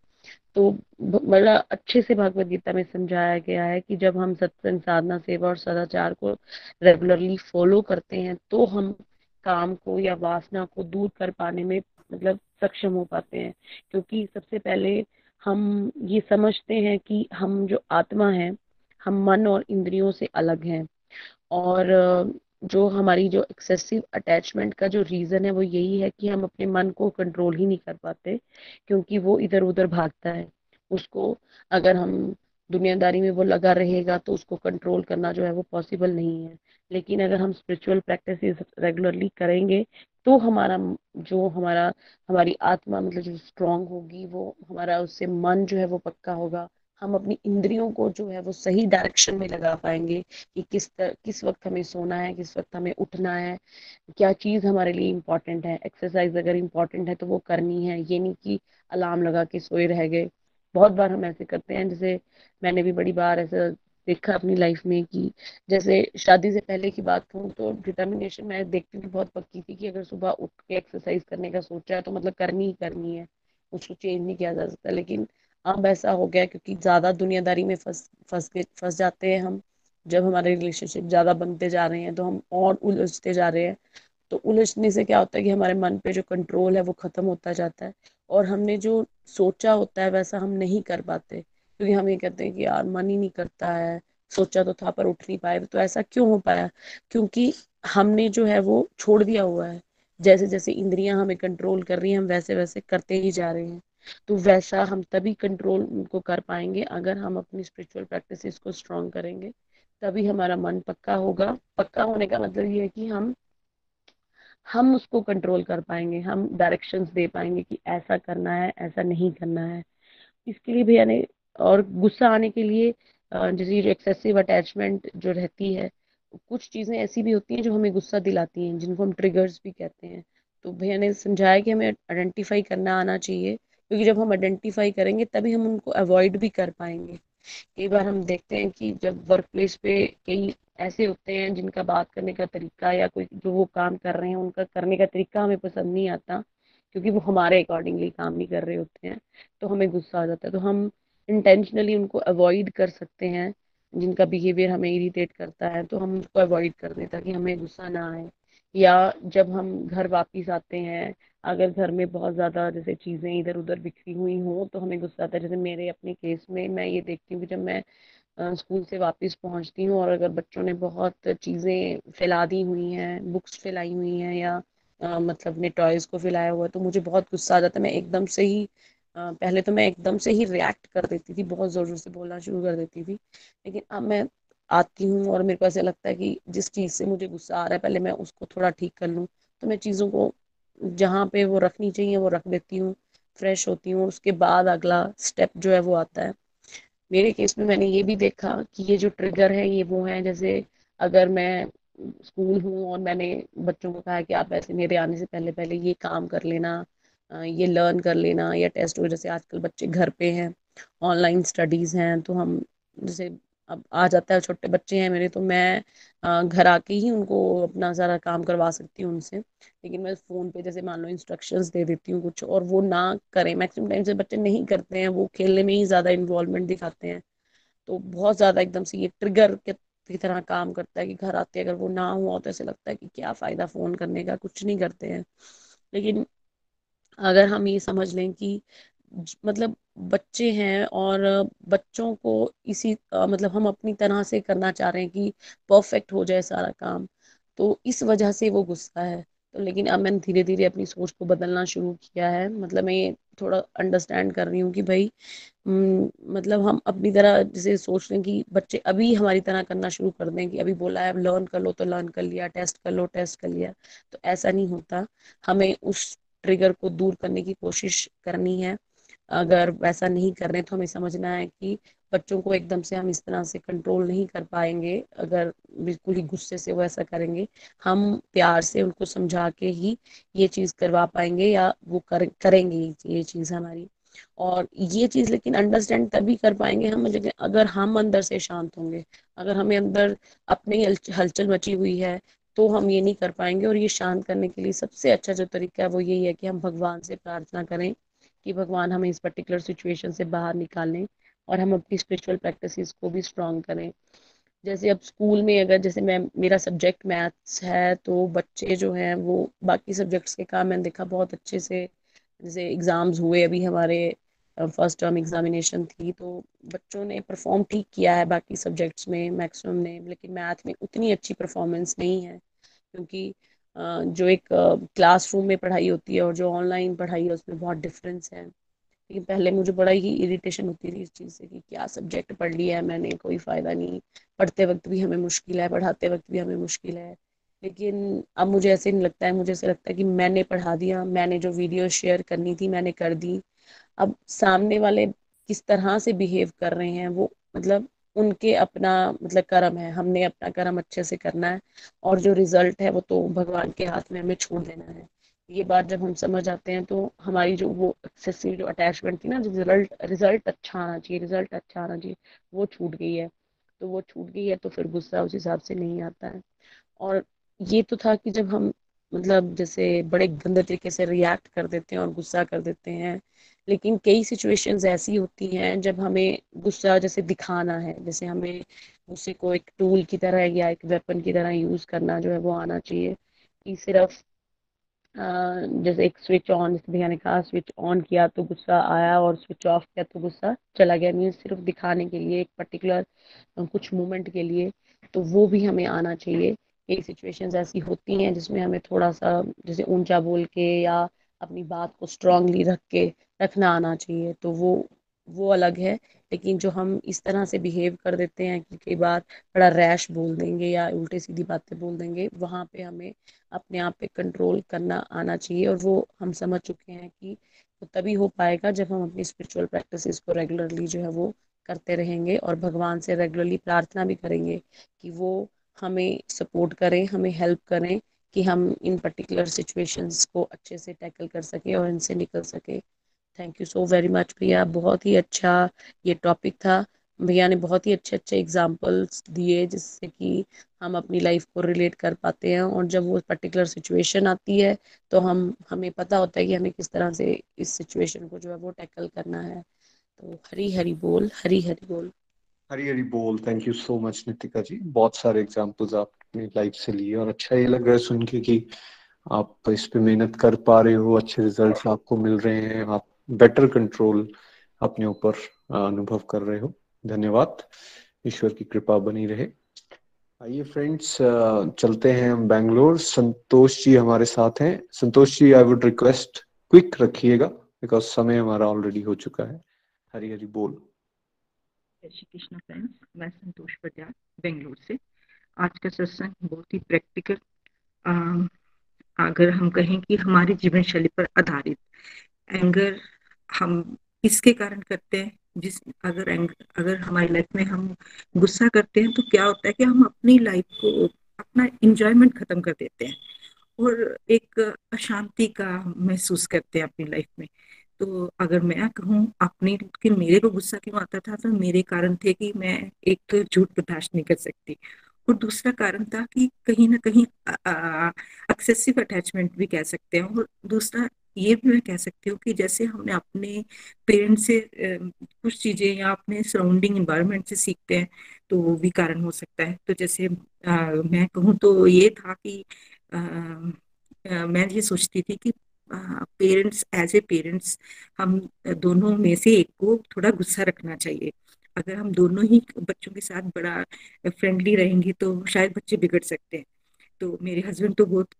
तो बड़ा अच्छे से भगवत गीता में समझाया गया है कि जब हम सत्संग, साधना, सेवा और सदाचार को रेगुलरली फॉलो करते हैं तो हम काम को या वासना को दूर कर पाने में मतलब सक्षम हो पाते हैं। क्योंकि सबसे पहले हम ये समझते हैं कि हम जो आत्मा है हम मन और इंद्रियों से अलग हैं। और जो हमारी जो एक्सेसिव अटैचमेंट का जो रीज़न है वो यही है कि हम अपने मन को कंट्रोल ही नहीं कर पाते, क्योंकि वो इधर उधर भागता है। उसको अगर हम दुनियादारी में वो लगा रहेगा तो उसको कंट्रोल करना जो है वो पॉसिबल नहीं है। लेकिन अगर हम स्पिरिचुअल प्रैक्टिस रेगुलरली करेंगे तो हमारा जो हमारा, हमारी आत्मा मतलब जो स्ट्रांग होगी वो, हमारा उससे मन जो है वो पक्का होगा। हम अपनी इंद्रियों को जो है वो सही डायरेक्शन में लगा पाएँगे कि किस तर, किस वक्त हमें सोना है किस वक्त हमें उठना है क्या चीज़ हमारे लिए इम्पोर्टेंट है एक्सरसाइज अगर इम्पोर्टेंट है तो वो करनी है ये नहीं कि अलार्म लगा के सोए रह गए। बहुत बार हम ऐसे करते हैं जैसे मैंने भी बड़ी बार ऐसा देखा अपनी लाइफ में कि जैसे शादी से पहले की बात कहूँ तो डिटर्मिनेशन मैं देखती थी बहुत पक्की थी कि अगर सुबह उठ के एक्सरसाइज करने का सोचा है तो मतलब करनी ही करनी है उसको चेंज नहीं किया जा सकता। लेकिन अब ऐसा हो गया क्योंकि ज़्यादा दुनियादारी में फंस फंस फंस जाते हैं हम। जब हमारे रिलेशनशिप ज़्यादा बनते जा रहे हैं तो हम और उलझते जा रहे हैं। तो उलझने से क्या होता है कि हमारे मन पे जो कंट्रोल है, वो ख़त्म होता जाता है। और हमने जो सोचा होता है, वैसा हम नहीं कर पाते। क्योंकि हम ये कहते हैं कि यार, मन ही नहीं करता है। सोचा तो था, पर उठ नहीं पाए। तो ऐसा क्यों हो पाया? क्योंकि हमने जो है, वो छोड़ दिया हुआ है। जैसे जैसे इंद्रियाँ हमें कंट्रोल कर रही हैं, हम वैसे वैसे करते ही जा रहे हैं। तो वैसा हम तभी कंट्रोल उनको कर पाएँगे, अगर हम अपनी स्पिरिचुअल प्रैक्टिस को स्ट्रॉन्ग करेंगे, तभी हमारा मन पक्का होगा। पक्का होने का मतलब ये है कि हम हम उसको कंट्रोल कर पाएँगे, हम डायरेक्शंस दे पाएँगे कि ऐसा करना है, ऐसा नहीं करना है। इसके लिए भैया ने और गुस्सा आने के लिए जैसे जो एक्सेसिव अटैचमेंट जो रहती है, कुछ चीज़ें ऐसी भी होती हैं जो हमें गुस्सा दिलाती हैं, जिनको हम ट्रिगर्स भी कहते हैं। तो भैया ने समझाया कि हमें आइडेंटिफाई करना आना चाहिए क्योंकि जब हम आइडेंटिफाई करेंगे, तभी हम उनको अवॉइड भी कर पाएँगे। कई बार हम देखते हैं कि जब वर्क प्लेस पे कई ऐसे होते हैं जिनका बात करने का तरीका या कोई जो वो काम कर रहे हैं, उनका करने का तरीका हमें पसंद नहीं आता, क्योंकि वो हमारे अकॉर्डिंगली काम नहीं कर रहे होते हैं तो हमें गुस्सा आ जाता है। तो हम इंटेंशनली उनको अवॉइड कर सकते हैं, जिनका बिहेवियर हमें इरिटेट करता है तो हम उसको अवॉइड कर दें ताकि हमें गुस्सा ना आए। या जब हम घर वापस आते हैं अगर घर में बहुत ज़्यादा जैसे चीज़ें इधर उधर बिखरी हुई हों तो हमें गुस्सा आता है। जैसे मेरे अपने केस में मैं ये देखती हूँ कि जब मैं स्कूल से वापस पहुँचती हूँ और अगर बच्चों ने बहुत चीज़ें फैला दी हुई हैं बुक्स फैलाई हुई हैं या आ, मतलब ने टॉयज़ को फैलाया हुआ है तो मुझे बहुत गुस्सा आ जाता है। मैं एकदम से ही आ, पहले तो मैं एकदम से ही रिएक्ट कर देती थी बहुत ज़ोर ज़ोर से बोलना शुरू कर देती थी। लेकिन अब मैं आती हूँ और मेरे को ऐसा लगता है कि जिस चीज़ से मुझे गुस्सा आ रहा है, पहले मैं उसको थोड़ा ठीक कर लूँ। तो मैं चीज़ों को जहाँ पे वो रखनी चाहिए, वो रख देती हूँ, फ्रेश होती हूँ उसके बाद अगला स्टेप जो है वो आता है। मेरे केस में मैंने ये भी देखा कि ये जो ट्रिगर है, ये वो है, जैसे अगर मैं स्कूल हूँ और मैंने बच्चों को कहा कि आप ऐसे मेरे आने से पहले पहले ये काम कर लेना ये लर्न कर लेना या टेस्ट हो, जैसे आजकल बच्चे घर पे हैं, ऑनलाइन स्टडीज़ हैं तो हम जैसे अब आ जाता है, छोटे बच्चे हैं मेरे तो मैं घर आके ही उनको अपना सारा काम करवा सकती हूँ उनसे। लेकिन मैं फ़ोन पे जैसे मान लो इंस्ट्रक्शंस दे देती हूँ कुछ और वो ना करें। मैक्सिमम टाइम से बच्चे नहीं करते हैं, वो खेलने में ही ज़्यादा इन्वॉल्वमेंट दिखाते हैं। तो बहुत ज़्यादा एकदम से ये ट्रिगर के, की तरह काम करता है कि घर आते अगर वो ना हुआ तो ऐसे लगता है कि क्या फ़ायदा फ़ोन करने का, कुछ नहीं करते हैं। लेकिन अगर हम ये समझ लें कि मतलब बच्चे हैं और बच्चों को इसी मतलब हम अपनी तरह से करना चाह रहे हैं कि परफेक्ट हो जाए सारा काम तो इस वजह से वो गुस्सा है। तो लेकिन अब मैंने धीरे धीरे अपनी सोच को बदलना शुरू किया है। मतलब मैं ये थोड़ा अंडरस्टैंड कर रही हूँ कि भाई मतलब हम अपनी तरह जैसे सोच रहे हैं कि बच्चे अभी हमारी तरह करना शुरू कर दें कि अभी बोला है लर्न कर लो तो लर्न कर लिया टेस्ट कर लो टेस्ट कर लिया। तो ऐसा नहीं होता। हमें उस ट्रिगर को दूर करने की कोशिश करनी है। अगर वैसा नहीं कर रहे तो हमें समझना है कि बच्चों को एकदम से हम इस तरह से कंट्रोल नहीं कर पाएँगे। अगर बिल्कुल ही गुस्से से वो ऐसा करेंगे हम प्यार से उनको समझा के ही ये चीज़ करवा पाएँगे या वो कर, करेंगे ये चीज़ हमारी। और ये चीज़ लेकिन अंडरस्टैंड तभी कर पाएँगे हम अगर हम अंदर से शांत होंगे अगर हमें अंदर अपनी हलचल मची हुई है तो हम ये नहीं कर पाएँगे। और ये शांत करने के लिए सबसे अच्छा जो तरीका है वो यही है कि हम भगवान से प्रार्थना करें। कि भगवान हमें इस पर्टिकुलर सिचुएशन से बाहर निकालें और हम अपनी स्पिरिचुअल प्रैक्टिस को भी स्ट्रॉन्ग करें। जैसे अब स्कूल में अगर जैसे मैं, मेरा सब्जेक्ट मैथ्स है तो बच्चे जो हैं, वो बाकी सब्जेक्ट्स के काम मैंने देखा बहुत अच्छे से। जैसे एग्ज़ाम्स हुए अभी हमारे फ़र्स्ट टर्म एग्जामिनेशन थी तो बच्चों ने परफॉर्म ठीक किया है बाकी सब्जेक्ट्स में मैक्सिमम ने, लेकिन मैथ में उतनी अच्छी परफॉर्मेंस नहीं है, क्योंकि जो एक क्लासरूम में पढ़ाई होती है और जो ऑनलाइन पढ़ाई है, उसमें बहुत डिफरेंस है। लेकिन पहले मुझे बड़ा ही इरिटेशन होती थी इस चीज़ से कि क्या सब्जेक्ट पढ़ लिया है मैंने, कोई फ़ायदा नहीं। पढ़ते वक्त भी हमें मुश्किल है, पढ़ाते वक्त भी हमें मुश्किल है। लेकिन अब मुझे ऐसे नहीं लगता है, मुझे ऐसे लगता है कि मैंने पढ़ा दिया, मैंने जो वीडियो शेयर करनी थी, मैंने कर दी। अब सामने वाले किस तरह से बिहेव कर रहे हैं, वो मतलब उनके अपना मतलब कर्म है, हमने अपना कर्म अच्छे से करना है और जो रिज़ल्ट है वो तो भगवान के हाथ में हमें छोड़ देना है। ये बात जब हम समझ आते हैं तो हमारी जो वो एक्सेसिव जो अटैचमेंट थी ना, जो रिज़ल्ट रिज़ल्ट अच्छा आना चाहिए रिज़ल्ट अच्छा आना चाहिए, वो छूट गई है। तो वो छूट गई है तो फिर गुस्सा उस हिसाब से नहीं आता है। और ये तो था कि जब हम मतलब जैसे बड़े गंदे तरीके से रिएक्ट कर देते हैं और गुस्सा कर देते हैं लेकिन कई सिचुएशंस ऐसी होती हैं जब हमें गुस्सा जैसे दिखाना है, जैसे हमें गुस्से को एक टूल की तरह या एक वेपन की तरह यूज़ करना जो है वो आना चाहिए कि सिर्फ़ जैसे एक स्विच ऑन जैसे भैया ने कहा स्विच ऑन किया तो गुस्सा आया और स्विच ऑफ़ किया तो गुस्सा चला गया। मीन सिर्फ़ दिखाने के लिए, एक पर्टिकुलर कुछ मोमेंट के लिए तो वो भी हमें आना चाहिए। कई सिचुएशंस ऐसी होती हैं जिसमें हमें थोड़ा सा, जैसे ऊँचा बोल के या अपनी बात को स्ट्रांगली रख के रखना आना चाहिए। तो वो वो अलग है। लेकिन जो हम इस तरह से बिहेव कर देते हैं कि कई बार बड़ा रैश बोल देंगे या उल्टे सीधी बातें बोल देंगे, वहाँ पे हमें अपने आप पे कंट्रोल करना आना चाहिए। और वो हम समझ चुके हैं कि वो तभी हो पाएगा जब हम अपनी स्पिरिचुअल प्रैक्टिसेस को रेगुलरली जो है वो करते रहेंगे और भगवान से रेगुलरली प्रार्थना भी करेंगे कि वो हमें सपोर्ट करें, हमें हेल्प करें कि हम इन पर्टिकुलर सिचुएशंस को अच्छे से टैकल कर सके और इनसे निकल सके। Thank you so very much भैया। बहुत ही अच्छा ये टॉपिक था। भैया ने बहुत ही अच्छे अच्छे एग्जाम्पल्स दिए जिससे कि हम अपनी लाइफ को रिलेट कर पाते हैं और जब वो पर्टिकुलर सिचुएशन आती है तो हम, हमें पता होता है कि हमें किस तरह से इस सिचुएशन को जो है वो टैकल करना है। तो हरी हरी बोल हरी हरी बोल। हरी हरी बोल। Thank you so much Nitika ji. बहुत सारे एग्जाम्पल्स आपने लाइफ से लिए और अच्छा ये लग रहा है सुन के कि आप इस पे मेहनत कर पा रहे हो, अच्छे रिजल्ट्स आपको मिल रहे हैं, आप बेटर कंट्रोल अपने ऊपर अनुभव कर रहे हो। धन्यवाद। ईश्वर की कृपा बनी रहे। आइए फ्रेंड्स चलते हैं हम बैंगलोर। संतोष जी हमारे साथ हैं। Santosh ji I would request quick रखिएगा बिकॉज़ समय हमारा ऑलरेडी हो चुका है। हरी हरी बोल। श्री कृष्ण फ्रेंड्स मैं संतोष पटियाल, बेंगलोर से। आज का सत्संग बहुत ही प्रैक्टिकल अगर हम कहें कि हमारी जीवन शैली पर आधारित। एंगर हम किसके कारण करते हैं? जिस, अगर अगर हमारी लाइफ में हम गुस्सा करते हैं तो क्या होता है कि हम अपनी लाइफ को, अपना इंजॉयमेंट खत्म कर देते हैं। और एक अशांति का महसूस करते हैं अपनी लाइफ में। तो अगर मैं कहूँ, अपनी, कि मेरे को गुस्सा क्यों आता था? तो मेरे कारण थे कि मैं एक तो झूठ बर्दाश्त नहीं कर सकती। और दूसरा कारण था कि कहीं ना कहीं एक्सेसिव अटैचमेंट भी कह सकते हैं। और दूसरा ये भी मैं कह सकती हूँ कि जैसे हमने अपने पेरेंट्स से कुछ चीज़ें या अपने सराउंडिंग इन्वायरमेंट से सीखते हैं तो वो भी कारण हो सकता है। तो जैसे आ, मैं कहूँ तो ये था कि आ, आ, मैं ये सोचती थी कि पेरेंट्स एज ए पेरेंट्स हम दोनों में से एक को थोड़ा गुस्सा रखना चाहिए। अगर हम दोनों ही बच्चों के साथ बड़ा फ्रेंडली रहेंगे तो शायद बच्चे बिगड़ सकते हैं। तो मेरे हस्बैंड तो बहुत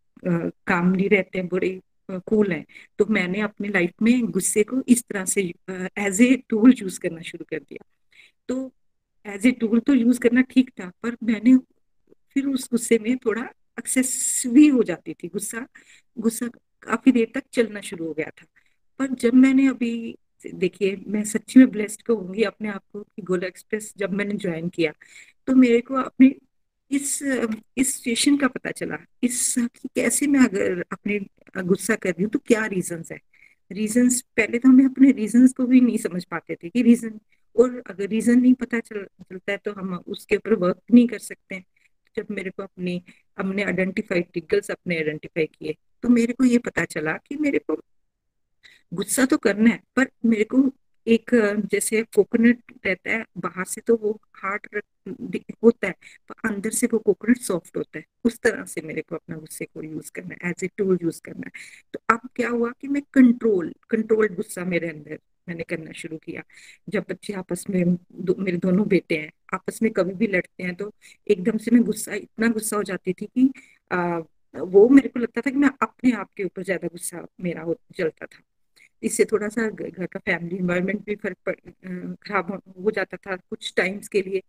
काम नहीं रहते हैं बड़े कूल हैं। तो मैंने अपनी लाइफ में गुस्से को इस तरह से एज ए टूल यूज़ करना शुरू कर दिया। तो एज ए टूल तो यूज़ करना ठीक था, पर मैंने फिर उस गुस्से में थोड़ा एक्सेस भी हो जाती थी। गुस्सा गुस्सा काफ़ी देर तक चलना शुरू हो गया था। पर जब मैंने अभी, देखिए, मैं सच्ची में ब्लेस्ड कहूँगी अपने आप को कि गोला एक्सप्रेस जब मैंने ज्वाइन किया तो मेरे को अपने इस इस सिचुएशन का पता चला इस कैसे मैं अगर अपने, गुस्सा कर रही हूँ तो क्या रीजंस है? रीजंस पहले तो हमें अपने रीजंस को भी नहीं समझ पाते थे कि रीजन और अगर रीजन नहीं पता चल, चलता है तो हम उसके ऊपर वर्क नहीं कर सकते। जब मेरे को अपने, हमने आइडेंटिफाई टिगल्स अपने आइडेंटिफाई किए तो मेरे को ये पता चला कि मेरे को गुस्सा तो करना है, पर मेरे को एक जैसे कोकोनट रहता है बाहर से तो वो हार्ड होता है पर अंदर से वो कोकोनट सॉफ्ट होता है। उस तरह से मेरे को अपना गुस्से को यूज़ करना है एज ए टूल यूज़ करना है। तो अब क्या हुआ कि मैं कंट्रोल कंट्रोल गुस्सा मेरे अंदर मैंने करना शुरू किया। जब बच्चे आपस में दो, मेरे दोनों बेटे हैं आपस में कभी भी लड़ते हैं तो एकदम से मैं गुस्सा इतना गुस्सा हो जाती थी कि आ, वो मेरे को लगता था कि मैं अपने आप के ऊपर ज़्यादा गुस्सा मेरा हो चलता था। इससे थोड़ा सा घर का फैमिली इन्वायरमेंट भी फ़र्क खराब हो जाता था कुछ टाइम्स के लिए।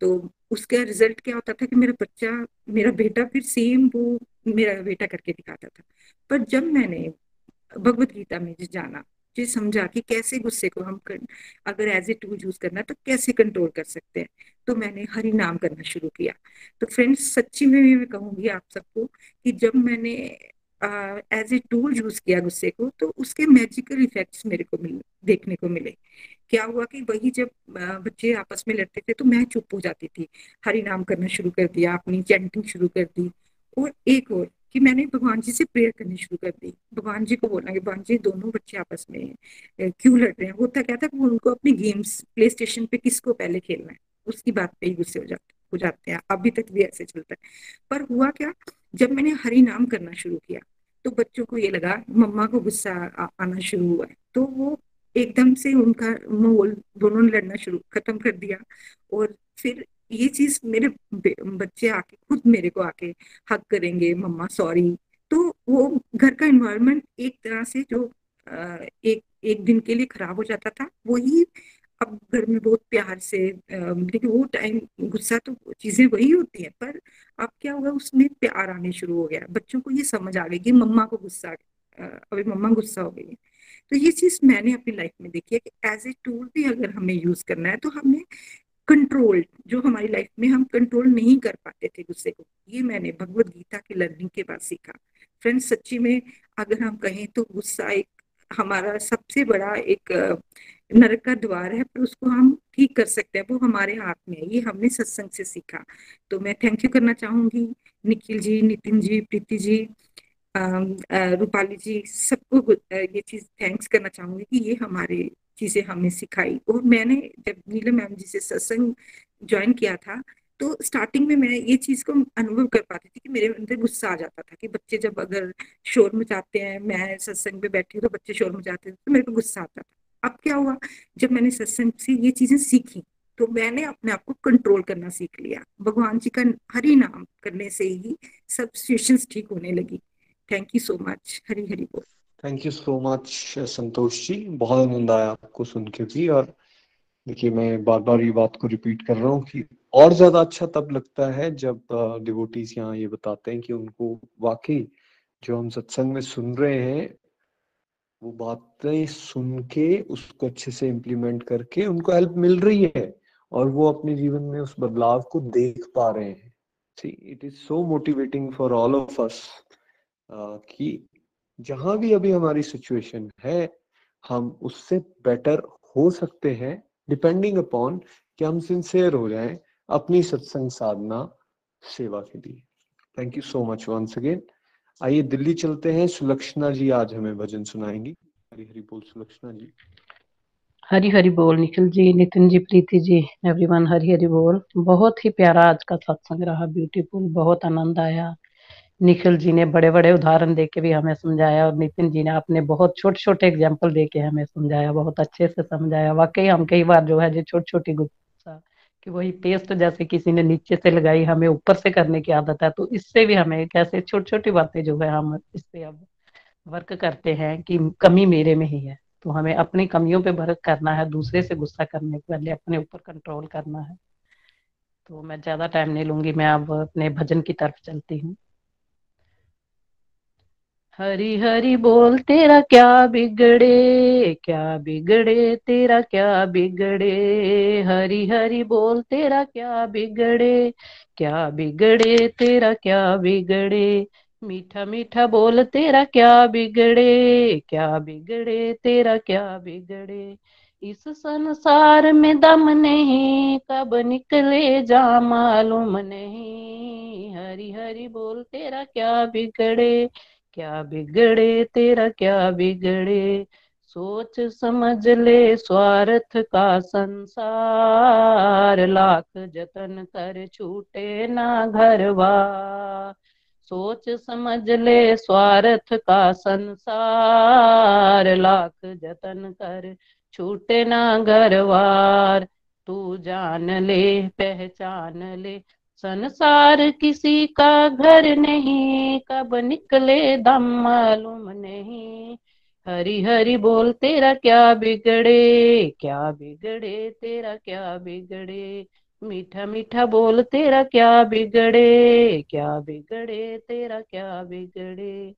तो उसका रिज़ल्ट क्या होता था कि मेरा बच्चा मेरा बेटा फिर सेम वो मेरा बेटा करके दिखाता था। पर जब मैंने भगवत गीता में जाना जी समझा कि कैसे गुस्से को हम कर, अगर एज ए टूल यूज़ करना तो कैसे कंट्रोल कर सकते हैं तो मैंने हरि नाम करना शुरू किया। तो फ्रेंड्स सच्ची में भी मैं कहूँगी आप सबको कि जब मैंने एज ए टूल यूज़ किया गुस्से को तो उसके मैजिकल इफेक्ट्स मेरे को मिल, देखने को मिले। क्या हुआ कि वही जब बच्चे आपस में लड़ते थे तो मैं चुप हो जाती थी। हरि नाम करना शुरू कर दिया, अपनी चैंटिंग शुरू कर दी। और एक और, कि मैंने भगवान जी से प्रेयर करनी शुरू कर दी। भगवान जी को बोलना कि, भगवान जी, दोनों बच्चे आपस में क्यों लड़ रहे हैं? होता क्या था कि उनको अपनी गेम्स प्ले स्टेशन पे किसको पहले खेलना है? उसकी बात पे ही गुस्से हो जाते हो जाते हैं। अभी तक भी ऐसे चलता है। पर हुआ क्या जब मैंने हरि नाम करना शुरू किया तो बच्चों को ये लगा, मम्मा को गुस्सा आना शुरू हुआ तो वो एकदम से उनका मोल, दोनों ने लड़ना शुरू, खत्म कर दिया। और फिर ये चीज़ मेरे बच्चे आके, खुद मेरे को आके हक करेंगे, मम्मा सॉरी तो वो घर का एनवायरनमेंट एक तरह से जो एक एक दिन के लिए खराब हो जाता था, वही अब घर में बहुत प्यार से लेकिन वो टाइम गुस्सा तो चीज़ें वही होती हैं, पर अब क्या होगा, उसमें प्यार आने शुरू हो गया। बच्चों को ये समझ आ गई कि मम्मा को गुस्सा अभी मम्मा गुस्सा हो गई है। तो ये चीज़ मैंने अपनी लाइफ में देखी है कि एज ए टूल भी अगर हमें यूज़ करना है तो हमें कंट्रोल जो हमारी लाइफ में हम कंट्रोल नहीं कर पाते थे गुस्से को, ये मैंने भगवत गीता की लर्निंग के बाद सीखा। फ्रेंड्स सच्ची में अगर हम कहें तो गुस्सा एक हमारा सबसे बड़ा एक नरक का द्वार है, पर उसको हम ठीक कर सकते हैं, वो हमारे हाथ में है, ये हमने सत्संग से सीखा। तो मैं थैंक यू करना चाहूँगी, निखिल जी, नितिन जी, प्रीति जी रूपाली जी, सबको ये चीज़ थैंक्स करना चाहूँगी कि ये हमारे चीज़ें हमने सिखाई। और मैंने जब नीलम मैम जी से सत्संग ज्वाइन किया था तो स्टार्टिंग में मैं ये चीज़ को अनुभव कर पाती थी कि मेरे अंदर गुस्सा आ जाता था कि बच्चे जब अगर शोर मचाते हैं, मैं सत्संग में बैठी हूँ तो बच्चे शोर मचाते थे तो मेरे को गुस्सा आता था। अब क्या हुआ? जब मैंने सत्संग से ये चीज़ें सीखी तो मैंने अपने आप को कंट्रोल करना सीख लिया। भगवान जी का हरि नाम करने से ही सब सिचुएशन ठीक होने लगी। Thank you so much Hari Hari बोल। Thank you so much Santosh ji. बहुत आनंद आया आपको सुन के भी और देखिए मैं बार बार ये बात को रिपीट कर रहा हूँ कि और ज़्यादा अच्छा तब लगता है जब डिवोटीज यहाँ ये बताते हैं कि उनको वाकई जो हम सत्संग में सुन रहे हैं वो बातें सुन के उसको अच्छे से इम्प्लीमेंट करके उनको हेल्प मिल रही है और वो अपने जीवन में उस बदलाव को देख पा रहे हैं। See it is so motivating for all of us कि जहाँ भी अभी हमारी सिचुएशन है, हम उससे बेटर हो सकते हैं डिपेंडिंग अपॉन कि हम सिंसियर हो जाएँ अपनी सत्संग साधना, सेवा के लिए। Thank you so much once again आइए दिल्ली चलते हैं। सुलक्षणा जी आज हमें भजन सुनाएँगी। हरी हरी बोल सुलक्षणा जी। हरी हरी बोल निखिल जी, नितिन जी, प्रीति जी एवरीवन हरी हरी बोल। बहुत ही प्यारा आज का सत्संग रहा। ब्यूटीफुल बहुत आनंद आया। निखिल जी ने बड़े बड़े उदाहरण दे के भी हमें समझाया और नितिन जी ने आपने बहुत छोटे छोटे एग्ज़ाम्पल दे के हमें समझाया, बहुत अच्छे से समझाया। वाकई हम कई बार जो है, जो छोटी छोटी गुस्सा कि वही पेस्ट जैसे किसी ने नीचे से लगाई, हमें ऊपर से करने की आदत है तो इससे भी हमें कैसे छोटी छोटी बातें जो है, हम इससे अब वर्क करते हैं कि कमी मेरे में ही है। तो हमें अपनी कमियों पे वर्क करना है, दूसरे से गुस्सा करने के पहले अपने ऊपर कंट्रोल करना है। तो मैं ज़्यादा टाइम नहीं लूँगी, मैं अब अपने भजन की तरफ़ चलती हूँ। हरी हरी बोल तेरा क्या बिगड़े क्या बिगड़े तेरा क्या बिगड़े हरी हरी बोल तेरा क्या बिगड़े क्या बिगड़े तेरा क्या बिगड़े मीठा मीठा बोल तेरा क्या बिगड़े क्या बिगड़े तेरा क्या बिगड़े इस संसार में दम नहीं कब निकले जा मालूम नहीं हरी हरी बोल तेरा क्या बिगड़े क्या बिगड़े, तेरा क्या बिगड़े? सोच समझ ले स्वार्थ का संसार। लाख जतन कर छूटे ना घरवा। सोच समझ ले स्वार्थ का संसार। लाख जतन कर छूटे ना घरवार। तू जान ले, पहचान ले संसार किसी का घर नहीं, कब निकले दम मालूम नहीं। हरी हरी बोल, तेरा क्या बिगड़े क्या बिगड़े, तेरा क्या बिगड़े। मीठा मीठा बोल, तेरा क्या बिगड़े क्या बिगड़े, तेरा क्या बिगड़े।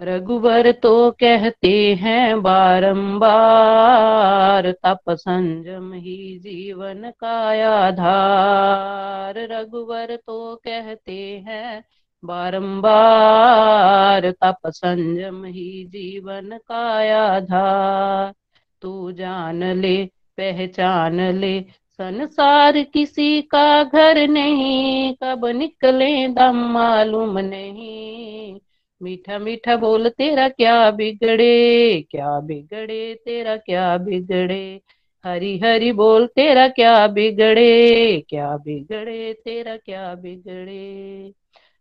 रघुवर तो कहते हैं, बारंबार तप संजम ही जीवन का आधार। रघुवर तो कहते हैं, बारंबार तप संजम ही जीवन का आधार। तू जान ले, पहचान ले, संसार किसी का घर नहीं, कब निकले दम मालूम नहीं मीठा मीठा बोल, तेरा क्या बिगड़े? क्या बिगड़े? तेरा क्या बिगड़े? हरी हरी बोल, तेरा क्या बिगड़े? क्या बिगड़े? तेरा क्या बिगड़े?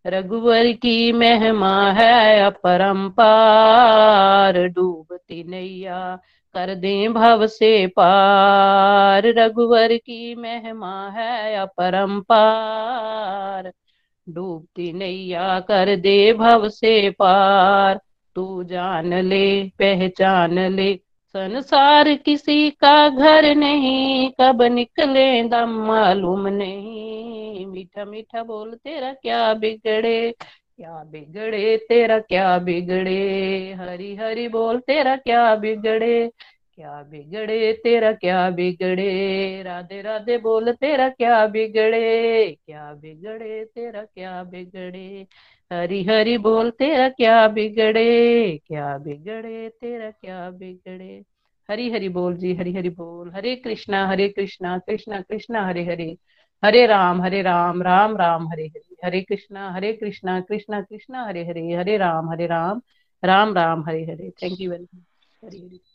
रघुवर की महिमा है अपरंपार, डूबती नैया कर दे भव से पार। रघुवर की महिमा है अपरंपार। डूबती नैया कर दे भव से पार। तू जान ले, पहचान ले, संसार किसी का घर नहीं, कब निकले दम मालूम नहीं। मीठा मीठा बोल, तेरा क्या बिगड़े? क्या बिगड़े, तेरा क्या बिगड़े? हरी हरी बोल, तेरा क्या बिगड़े? क्या बिगड़े, तेरा क्या बिगड़े? राधे राधे बोल, तेरा क्या बिगड़े? क्या बिगड़े, तेरा क्या बिगड़े? हरी हरी बोल, तेरा क्या बिगड़े? क्या बिगड़े, तेरा क्या बिगड़े? हरी हरी बोल जी, हरी हरी बोल। Hare Krishna Hare Krishna Krishna Krishna, Hare Hare. Hare Ram Hare Ram Ram Ram, Hare Hare. Hare Krishna Hare Krishna Krishna Krishna, Hare Hare. Hare Ram Hare Ram. Ram Ram, Hare Hare. Thank you very much Hare Hare.